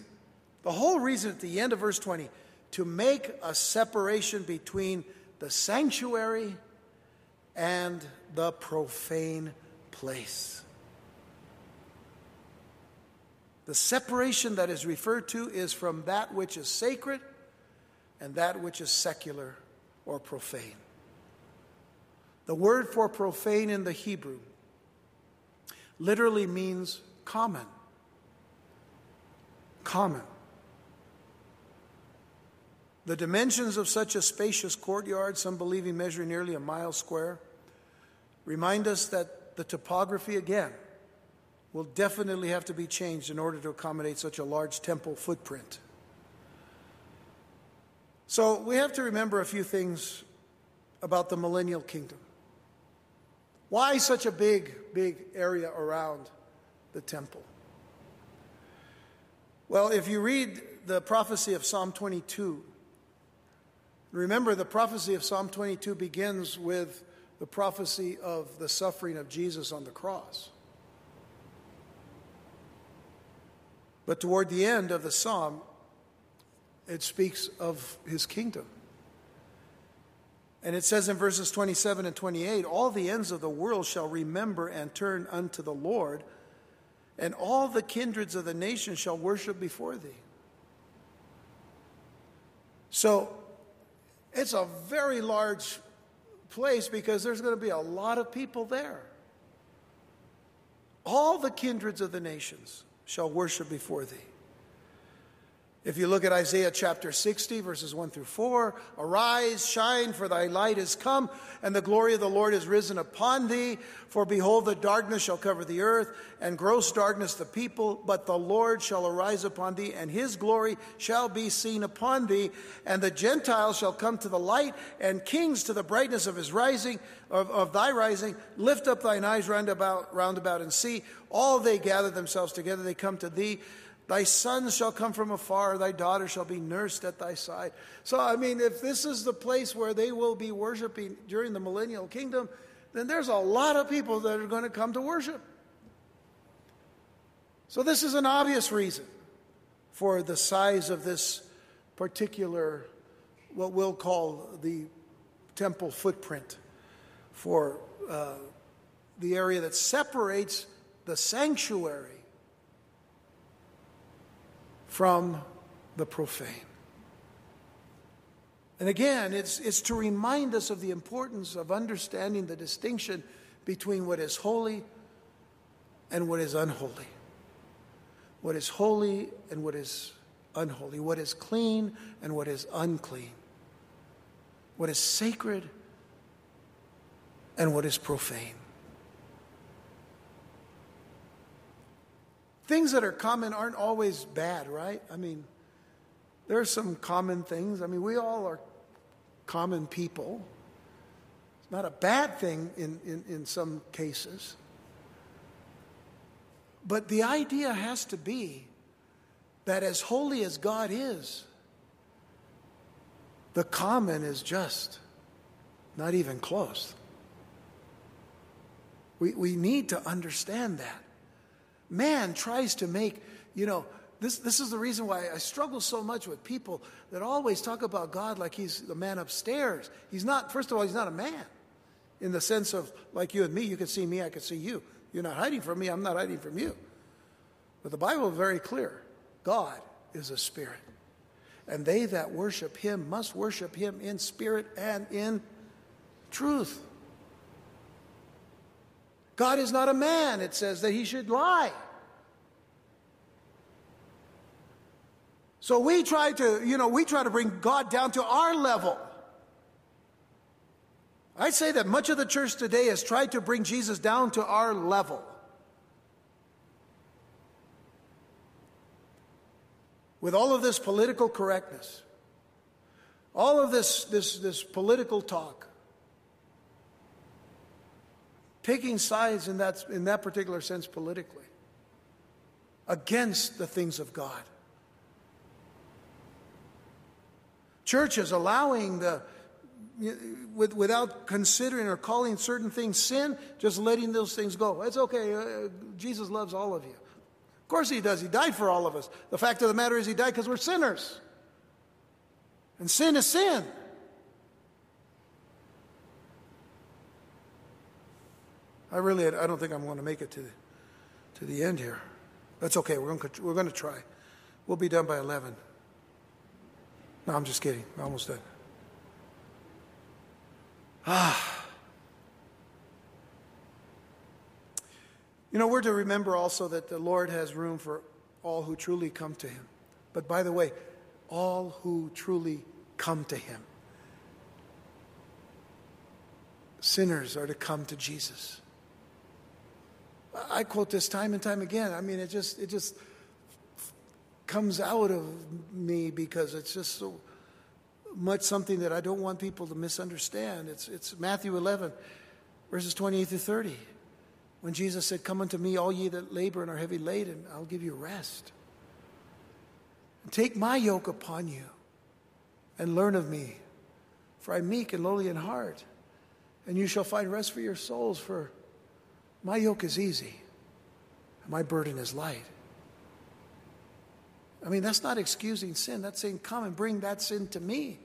the whole reason at the end of verse 20 to make a separation between the sanctuary and the profane place. The separation that is referred to is from that which is sacred and that which is secular or profane. The word for profane in the Hebrew literally means common. Common. The dimensions of such a spacious courtyard, some believing measuring nearly a mile square, remind us that the topography again will definitely have to be changed in order to accommodate such a large temple footprint. So we have to remember a few things about the millennial kingdom. Why such a big, big area around the temple? Well, if you read the prophecy of Psalm 22, remember the prophecy of Psalm 22 begins with the prophecy of the suffering of Jesus on the cross. But toward the end of the psalm, it speaks of his kingdom. And it says in verses 27 and 28 All the ends of the world shall remember and turn unto the Lord, and all the kindreds of the nations shall worship before thee. So it's a very large place because there's going to be a lot of people there. All the kindreds of the nations shall worship before thee. If you look at Isaiah chapter 60, verses 1 through 4, arise, shine, for thy light is come, and the glory of the Lord is risen upon thee. For behold, the darkness shall cover the earth, and gross darkness the people, but the Lord shall arise upon thee, and his glory shall be seen upon thee. And the Gentiles shall come to the light, and kings to the brightness of his rising, of, of thy rising. Lift up thine eyes round about, round about and see. All they gather themselves together, they come to thee. Thy sons shall come from afar, thy daughter shall be nursed at thy side. So, I mean, if this is the place where they will be worshiping during the millennial kingdom, then there's a lot of people that are going to come to worship. So, this is an obvious reason for the size of this particular, what we'll call the temple footprint, for uh, the area that separates the sanctuary from the profane. And again, it's, it's to remind us of the importance of understanding the distinction between what is holy and what is unholy. What is holy and what is unholy. What is clean and what is unclean. What is sacred and what is profane. Things that are common aren't always bad, right? I mean, there are some common things. I mean, we all are common people. It's not a bad thing in, in, in some cases. But the idea has to be that as holy as God is, the common is just not even close. We, we need to understand that man tries to make, you know, this, this is the reason why I struggle so much with people that always talk about God like he's the man upstairs. He's not, first of all, he's not a man in the sense of like you and me, you can see me, I can see you. You're not hiding from me, I'm not hiding from you. But the Bible is very clear God is a spirit. And they that worship him must worship him in spirit and in truth. God is not a man, it says, that he should lie. So we try to, you know, we try to bring God down to our level. I'd say that much of the church today has tried to bring Jesus down to our level. With all of this political correctness, all of this, this, this political talk, taking sides in that, in that particular sense politically against the things of God. Churches allowing the, with, without considering or calling certain things sin, just letting those things go. It's okay. Uh, Jesus loves all of you. Of course he does. He died for all of us. The fact of the matter is he died because we're sinners. And sin is sin. I really, I don't think I'm going to make it to, to the end here. That's okay. We're going, to, we're going to try. We'll be done by 11. No, I'm just kidding. I'm almost done. Ah. You know, we're to remember also that the Lord has room for all who truly come to Him. But by the way, all who truly come to Him. Sinners are to come to Jesus. I quote this time and time again. I mean, it just, it just comes out of me because it's just so much something that I don't want people to misunderstand. It's, it's Matthew 11, verses 28 to 30, when Jesus said, Come unto me, all ye that labor and are heavy laden, I'll give you rest. take my yoke upon you and learn of me, for I'm meek and lowly in heart, and you shall find rest for your souls, for my yoke is easy my burden is light. I mean, that's not excusing sin. That's saying, come and bring that sin to me.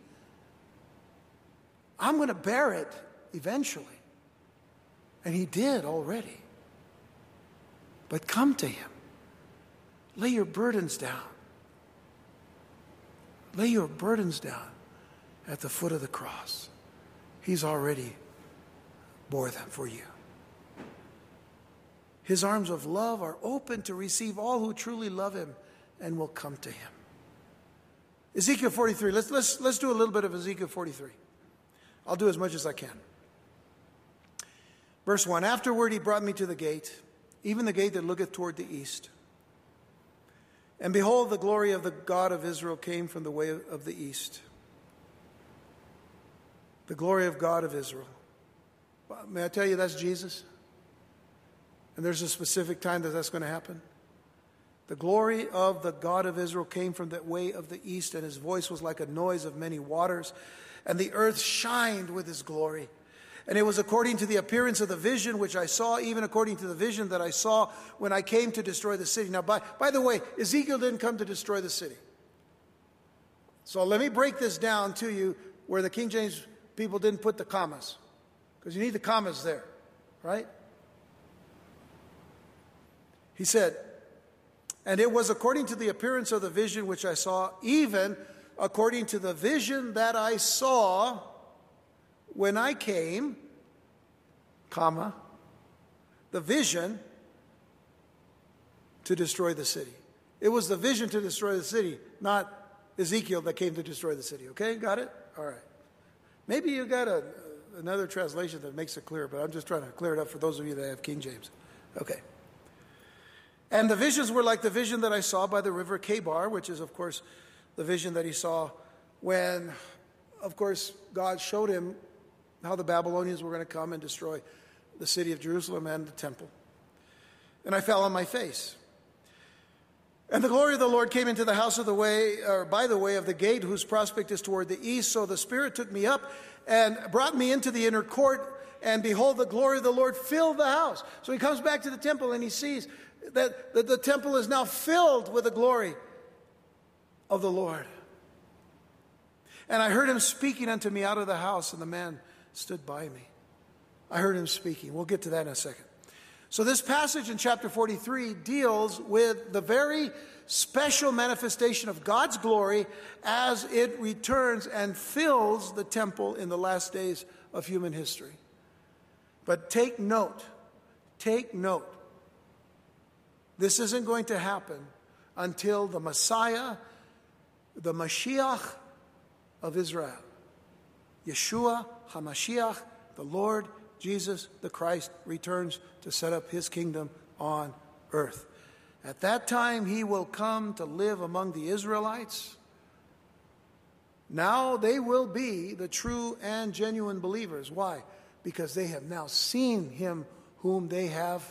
I'm going to bear it eventually. And he did already. But come to him. Lay your burdens down. Lay your burdens down at the foot of the cross. He's already bore them for you. His arms of love are open to receive all who truly love him and will come to him. Ezekiel 43. Let's, let's, let's do a little bit of Ezekiel 43. I'll do as much as I can. Verse 1 Afterward, he brought me to the gate, even the gate that looketh toward the east. And behold, the glory of the God of Israel came from the way of the east. The glory of God of Israel. May I tell you that's Jesus? And there's a specific time that that's going to happen. The glory of the God of Israel came from that way of the east, and his voice was like a noise of many waters, and the earth shined with his glory. And it was according to the appearance of the vision which I saw, even according to the vision that I saw when I came to destroy the city. Now, by, by the way, Ezekiel didn't come to destroy the city. So let me break this down to you where the King James people didn't put the commas, because you need the commas there, right? He said, and it was according to the appearance of the vision which I saw, even according to the vision that I saw when I came, comma, the vision to destroy the city. It was the vision to destroy the city, not Ezekiel that came to destroy the city. Okay, got it? All right. Maybe you got a, another translation that makes it clear, but I'm just trying to clear it up for those of you that have King James. Okay. And the visions were like the vision that I saw by the river Chebar, which is, of course, the vision that he saw when, of course, God showed him how the Babylonians were going to come and destroy the city of Jerusalem and the temple. And I fell on my face. And the glory of the Lord came into the house of the way, or by the way of the gate, whose prospect is toward the east. So the Spirit took me up and brought me into the inner court. And behold, the glory of the Lord filled the house. So he comes back to the temple and he sees that, that the temple is now filled with the glory of the Lord. And I heard him speaking unto me out of the house, and the man stood by me. I heard him speaking. We'll get to that in a second. So, this passage in chapter 43 deals with the very special manifestation of God's glory as it returns and fills the temple in the last days of human history. But take note, take note this isn't going to happen until the Messiah, the Mashiach of Israel, Yeshua HaMashiach, the Lord Jesus the Christ, returns to set up his kingdom on earth. At that time, he will come to live among the Israelites. Now they will be the true and genuine believers. Why? Because they have now seen him whom they have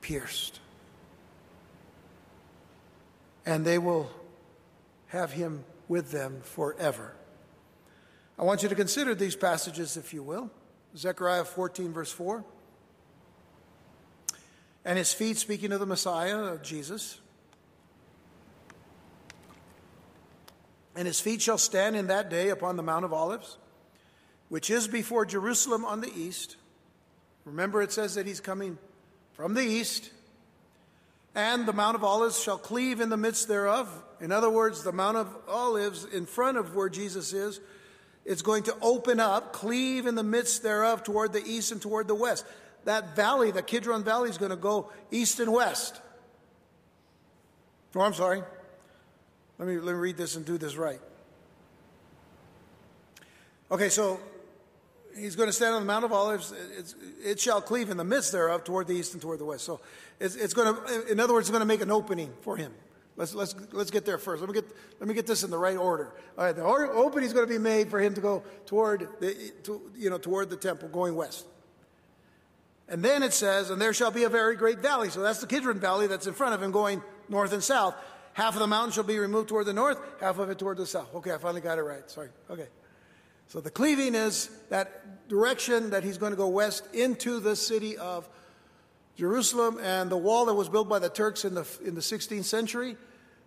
pierced and they will have him with them forever. I want you to consider these passages, if you will. Zechariah 14, verse 4. And his feet, speaking of the Messiah, of Jesus. And his feet shall stand in that day upon the Mount of Olives, which is before Jerusalem on the east. Remember, it says that he's coming from the east and the Mount of Olives shall cleave in the midst thereof. In other words, the Mount of Olives in front of where Jesus is, it's going to open up, cleave in the midst thereof toward the east and toward the west. that valley, the Kidron Valley, is going to go east and west. Oh, I'm sorry. Let me, let me read this and do this right. Okay, so he's going to stand on the Mount of Olives. It's, it shall cleave in the midst thereof toward the east and toward the west. So it's, it's going to, in other words, it's going to make an opening for him. Let's, let's, let's get there first. Let me get, let me get this in the right order. All right, the opening is going to be made for him to go toward the, to, you know, toward the temple, going west. And then it says, and there shall be a very great valley. So that's the Kidron Valley that's in front of him going north and south. Half of the mountain shall be removed toward the north, half of it toward the south. Okay, I finally got it right. Sorry. Okay. So the cleaving is that direction that he's going to go west into the city of Jerusalem and the wall that was built by the Turks in the, in the 16th century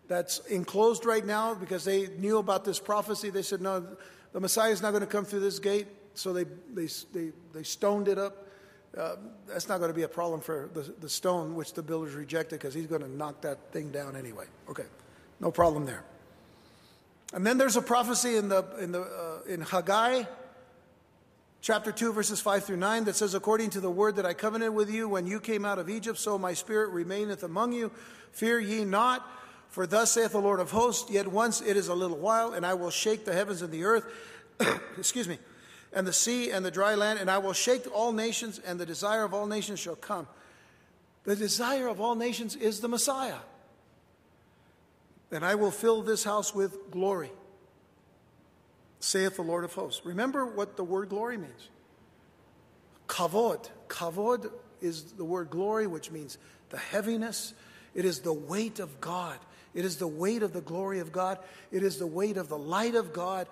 that's enclosed right now because they knew about this prophecy. They said, no, the Messiah is not going to come through this gate. So they, they, they, they stoned it up. Uh, that's not going to be a problem for the, the stone, which the builders rejected because he's going to knock that thing down anyway. Okay, no problem there. And then there's a prophecy in, the, in, the, uh, in Haggai chapter 2, verses 5 through 9 that says, According to the word that I covenanted with you when you came out of Egypt, so my spirit remaineth among you. Fear ye not, for thus saith the Lord of hosts, Yet once it is a little while, and I will shake the heavens and the earth, excuse me, and the sea and the dry land, and I will shake all nations, and the desire of all nations shall come. The desire of all nations is the Messiah and I will fill this house with glory, saith the Lord of hosts. Remember what the word glory means. Kavod. Kavod is the word glory, which means the heaviness. It is the weight of God. It is the weight of the glory of God. It is the weight of the light of God.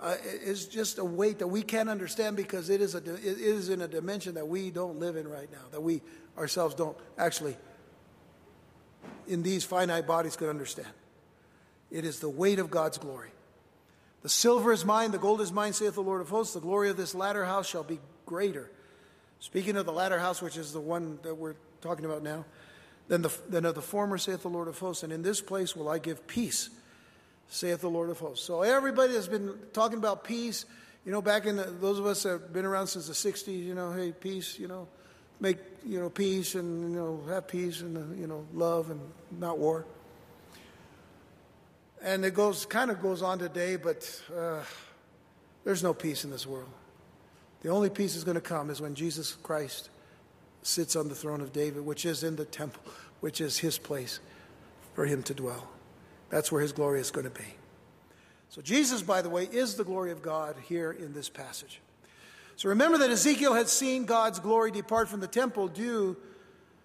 Uh, it is just a weight that we can't understand because it is, a, it is in a dimension that we don't live in right now, that we ourselves don't actually, in these finite bodies, could understand. It is the weight of God's glory. The silver is mine, the gold is mine, saith the Lord of hosts. The glory of this latter house shall be greater. Speaking of the latter house, which is the one that we're talking about now, than, the, than of the former, saith the Lord of hosts. And in this place will I give peace, saith the Lord of hosts. So everybody has been talking about peace. You know, back in the, those of us that have been around since the 60s, you know, hey, peace, you know, make, you know, peace and, you know, have peace and, you know, love and not war. And it goes kind of goes on today, but uh, there's no peace in this world. The only peace is going to come is when Jesus Christ sits on the throne of David, which is in the temple, which is his place for him to dwell. That's where his glory is going to be. So, Jesus, by the way, is the glory of God here in this passage. So, remember that Ezekiel had seen God's glory depart from the temple due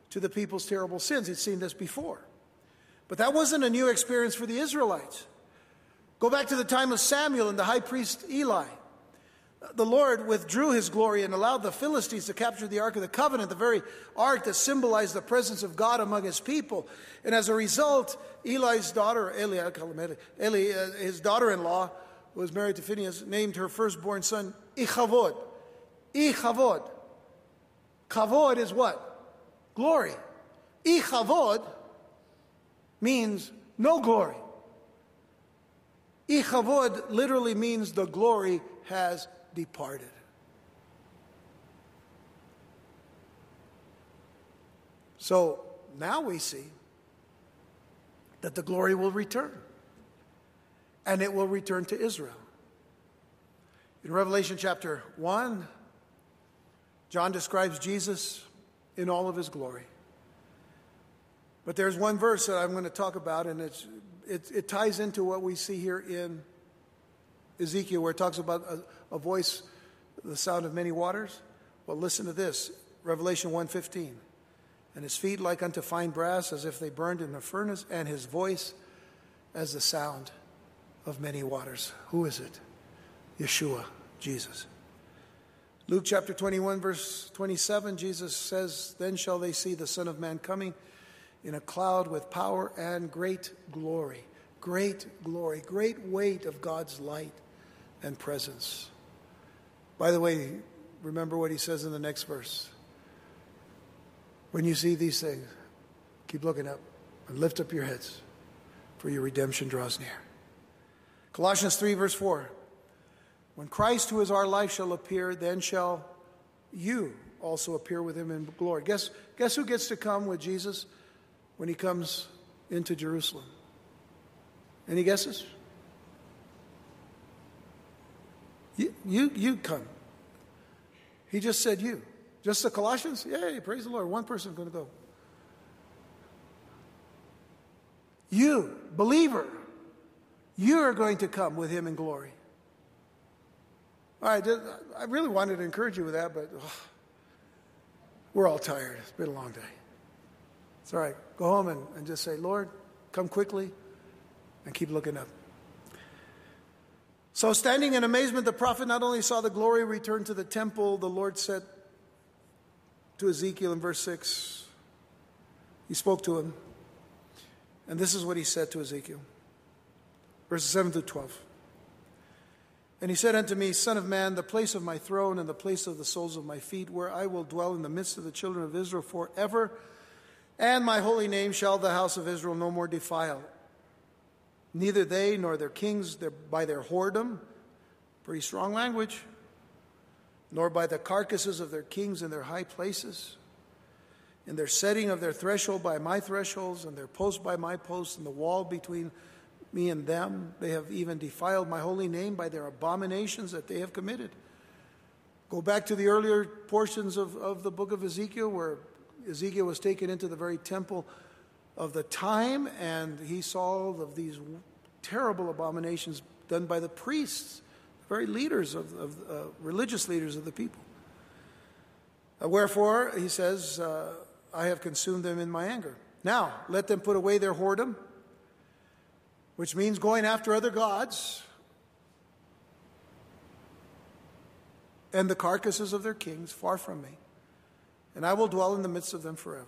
to the people's terrible sins. He'd seen this before. But that wasn't a new experience for the Israelites. Go back to the time of Samuel and the high priest Eli. The Lord withdrew his glory and allowed the Philistines to capture the Ark of the Covenant, the very ark that symbolized the presence of God among his people. And as a result, Eli's daughter, Eli, Eli uh, his daughter in law, who was married to Phineas, named her firstborn son Ichavod. Ichavod. Kavod is what? Glory. Ichavod means no glory. Ichavod literally means the glory has departed. So now we see that the glory will return. And it will return to Israel. In Revelation chapter 1, John describes Jesus in all of his glory. But there's one verse that I'm going to talk about, and it's, it, it ties into what we see here in Ezekiel, where it talks about a, a voice, the sound of many waters. Well, listen to this Revelation 1:15. And his feet like unto fine brass, as if they burned in a furnace, and his voice as the sound of many waters. Who is it? Yeshua, Jesus. Luke chapter 21, verse 27, Jesus says, Then shall they see the Son of Man coming in a cloud with power and great glory. Great glory, great weight of God's light and presence. By the way, remember what he says in the next verse. When you see these things, keep looking up and lift up your heads, for your redemption draws near. Colossians 3, verse 4. When Christ, who is our life, shall appear, then shall you also appear with him in glory. Guess, guess who gets to come with Jesus when he comes into Jerusalem? Any guesses? You, you, you come. He just said you. Just the Colossians? Yay, praise the Lord. One person's going to go. You, believer, you are going to come with him in glory. All right, I really wanted to encourage you with that, but we're all tired. It's been a long day. It's all right. Go home and, and just say, Lord, come quickly and keep looking up. So, standing in amazement, the prophet not only saw the glory return to the temple, the Lord said to Ezekiel in verse 6, He spoke to him. And this is what he said to Ezekiel verses 7 to 12. And he said unto me, Son of man, the place of my throne and the place of the soles of my feet, where I will dwell in the midst of the children of Israel forever, and my holy name shall the house of Israel no more defile. Neither they nor their kings by their whoredom, pretty strong language, nor by the carcasses of their kings in their high places, in their setting of their threshold by my thresholds, and their post by my posts, and the wall between me and them. They have even defiled my holy name by their abominations that they have committed. Go back to the earlier portions of, of the book of Ezekiel, where Ezekiel was taken into the very temple of the time, and he saw all of these terrible abominations done by the priests, the very leaders of, of uh, religious leaders of the people. Uh, wherefore, he says, uh, I have consumed them in my anger. Now, let them put away their whoredom which means going after other gods and the carcasses of their kings far from me, and I will dwell in the midst of them forever.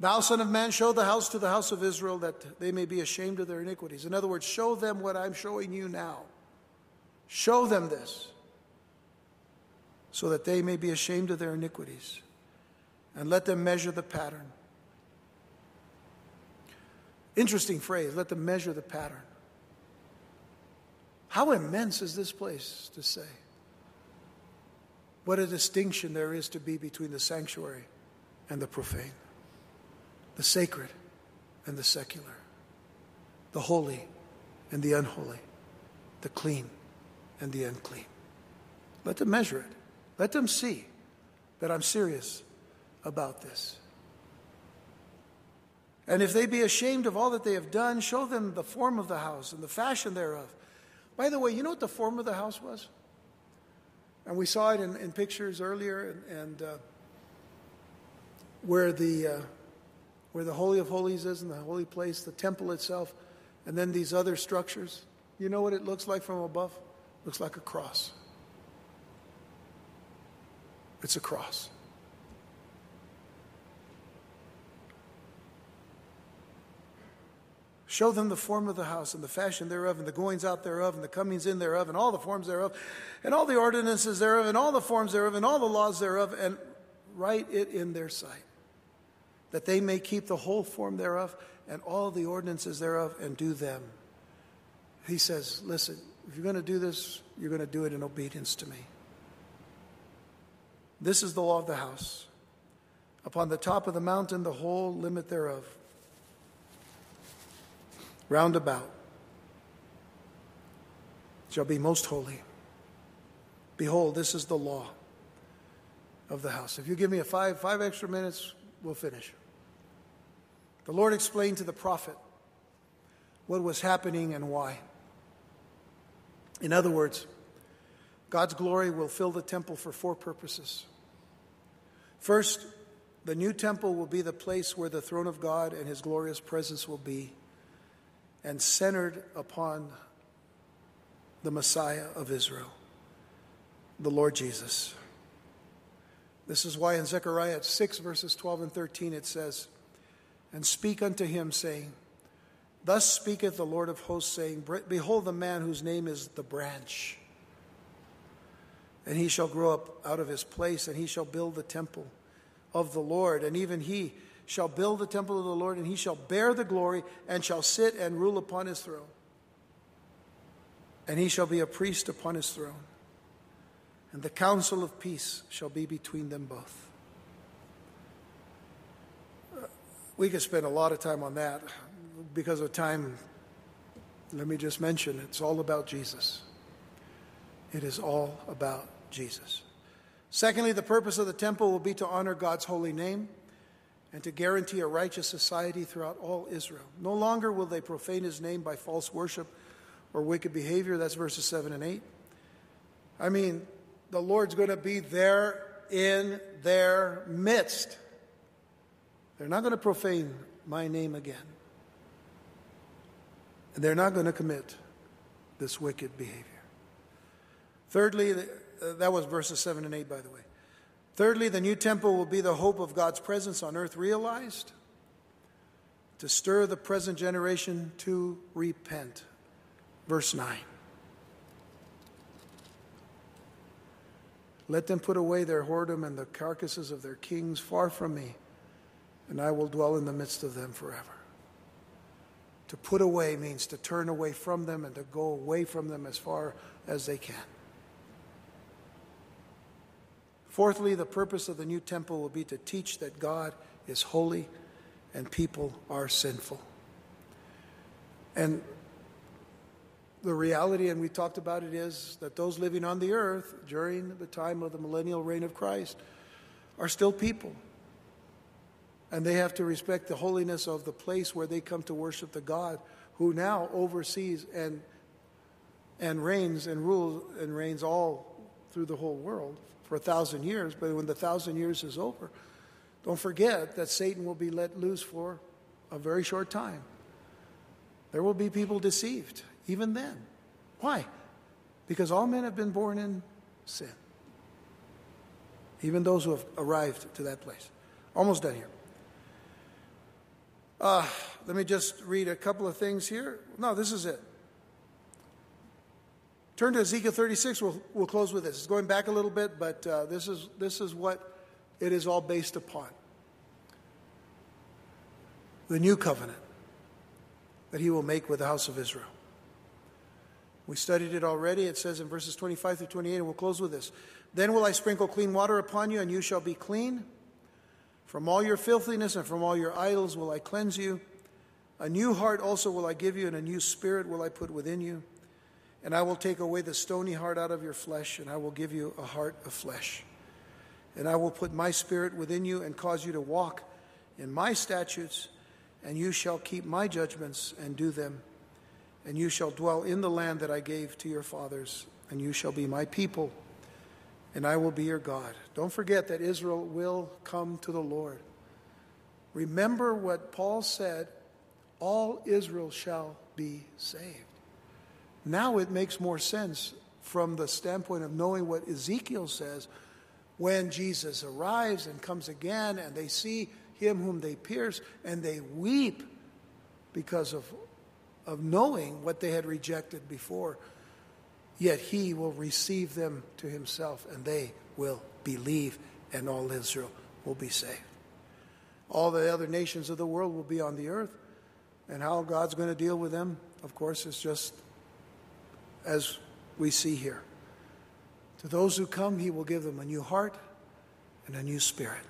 Thou, Son of Man, show the house to the house of Israel that they may be ashamed of their iniquities. In other words, show them what I'm showing you now. Show them this so that they may be ashamed of their iniquities. And let them measure the pattern Interesting phrase, let them measure the pattern. How immense is this place to say? What a distinction there is to be between the sanctuary and the profane, the sacred and the secular, the holy and the unholy, the clean and the unclean. Let them measure it. Let them see that I'm serious about this. And if they be ashamed of all that they have done, show them the form of the house and the fashion thereof. By the way, you know what the form of the house was? And we saw it in, in pictures earlier, and, and uh, where the uh, where the holy of holies is, in the holy place, the temple itself, and then these other structures. You know what it looks like from above? It looks like a cross. It's a cross. Show them the form of the house and the fashion thereof, and the goings out thereof, and the comings in thereof, and all the forms thereof, and all the ordinances thereof, and all the forms thereof, and all the laws thereof, and write it in their sight, that they may keep the whole form thereof, and all the ordinances thereof, and do them. He says, Listen, if you're going to do this, you're going to do it in obedience to me. This is the law of the house. Upon the top of the mountain, the whole limit thereof round about shall be most holy. Behold, this is the law of the house. If you give me a five, five extra minutes, we'll finish. The Lord explained to the prophet what was happening and why. In other words, God's glory will fill the temple for four purposes. First, the new temple will be the place where the throne of God and his glorious presence will be and centered upon the Messiah of Israel, the Lord Jesus. This is why in Zechariah 6, verses 12 and 13, it says, And speak unto him, saying, Thus speaketh the Lord of hosts, saying, Behold the man whose name is the branch. And he shall grow up out of his place, and he shall build the temple of the Lord, and even he shall build the temple of the Lord, and he shall bear the glory, and shall sit and rule upon his throne. And he shall be a priest upon his throne. and the counsel of peace shall be between them both. Uh, we could spend a lot of time on that. Because of time, let me just mention it's all about Jesus. It is all about Jesus. Secondly, the purpose of the temple will be to honor God's holy name and to guarantee a righteous society throughout all Israel. No longer will they profane his name by false worship or wicked behavior. That's verses 7 and 8. I mean, the Lord's going to be there in their midst. They're not going to profane my name again. And they're not going to commit this wicked behavior. Thirdly, uh, that was verses 7 and 8, by the way. Thirdly, the new temple will be the hope of God's presence on earth realized to stir the present generation to repent. Verse 9. Let them put away their whoredom and the carcasses of their kings far from me, and I will dwell in the midst of them forever. To put away means to turn away from them and to go away from them as far as they can. Fourthly, the purpose of the new temple will be to teach that God is holy and people are sinful. And the reality, and we talked about it, is that those living on the earth during the time of the millennial reign of Christ are still people. And they have to respect the holiness of the place where they come to worship the God who now oversees and, and reigns and rules and reigns all through the whole world for a thousand years, but when the thousand years is over, don't forget that Satan will be let loose for a very short time. There will be people deceived, even then. Why? Because all men have been born in sin, even those who have arrived to that place. Almost done here. Uh, let me just read a couple of things here. No, this is it. Turn to Ezekiel 36. We'll, we'll close with this. It's going back a little bit, but uh, this, is, this is what it is all based upon the new covenant that he will make with the house of Israel. We studied it already. It says in verses 25 through 28, and we'll close with this. Then will I sprinkle clean water upon you, and you shall be clean. From all your filthiness and from all your idols will I cleanse you. A new heart also will I give you, and a new spirit will I put within you. And I will take away the stony heart out of your flesh, and I will give you a heart of flesh. And I will put my spirit within you and cause you to walk in my statutes, and you shall keep my judgments and do them. And you shall dwell in the land that I gave to your fathers, and you shall be my people, and I will be your God. Don't forget that Israel will come to the Lord. Remember what Paul said all Israel shall be saved. Now it makes more sense from the standpoint of knowing what Ezekiel says when Jesus arrives and comes again and they see him whom they pierce and they weep because of, of knowing what they had rejected before. Yet he will receive them to himself and they will believe and all Israel will be saved. All the other nations of the world will be on the earth. And how God's going to deal with them, of course, is just as we see here. To those who come, he will give them a new heart and a new spirit.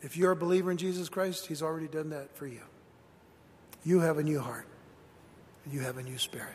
If you're a believer in Jesus Christ, he's already done that for you. You have a new heart and you have a new spirit.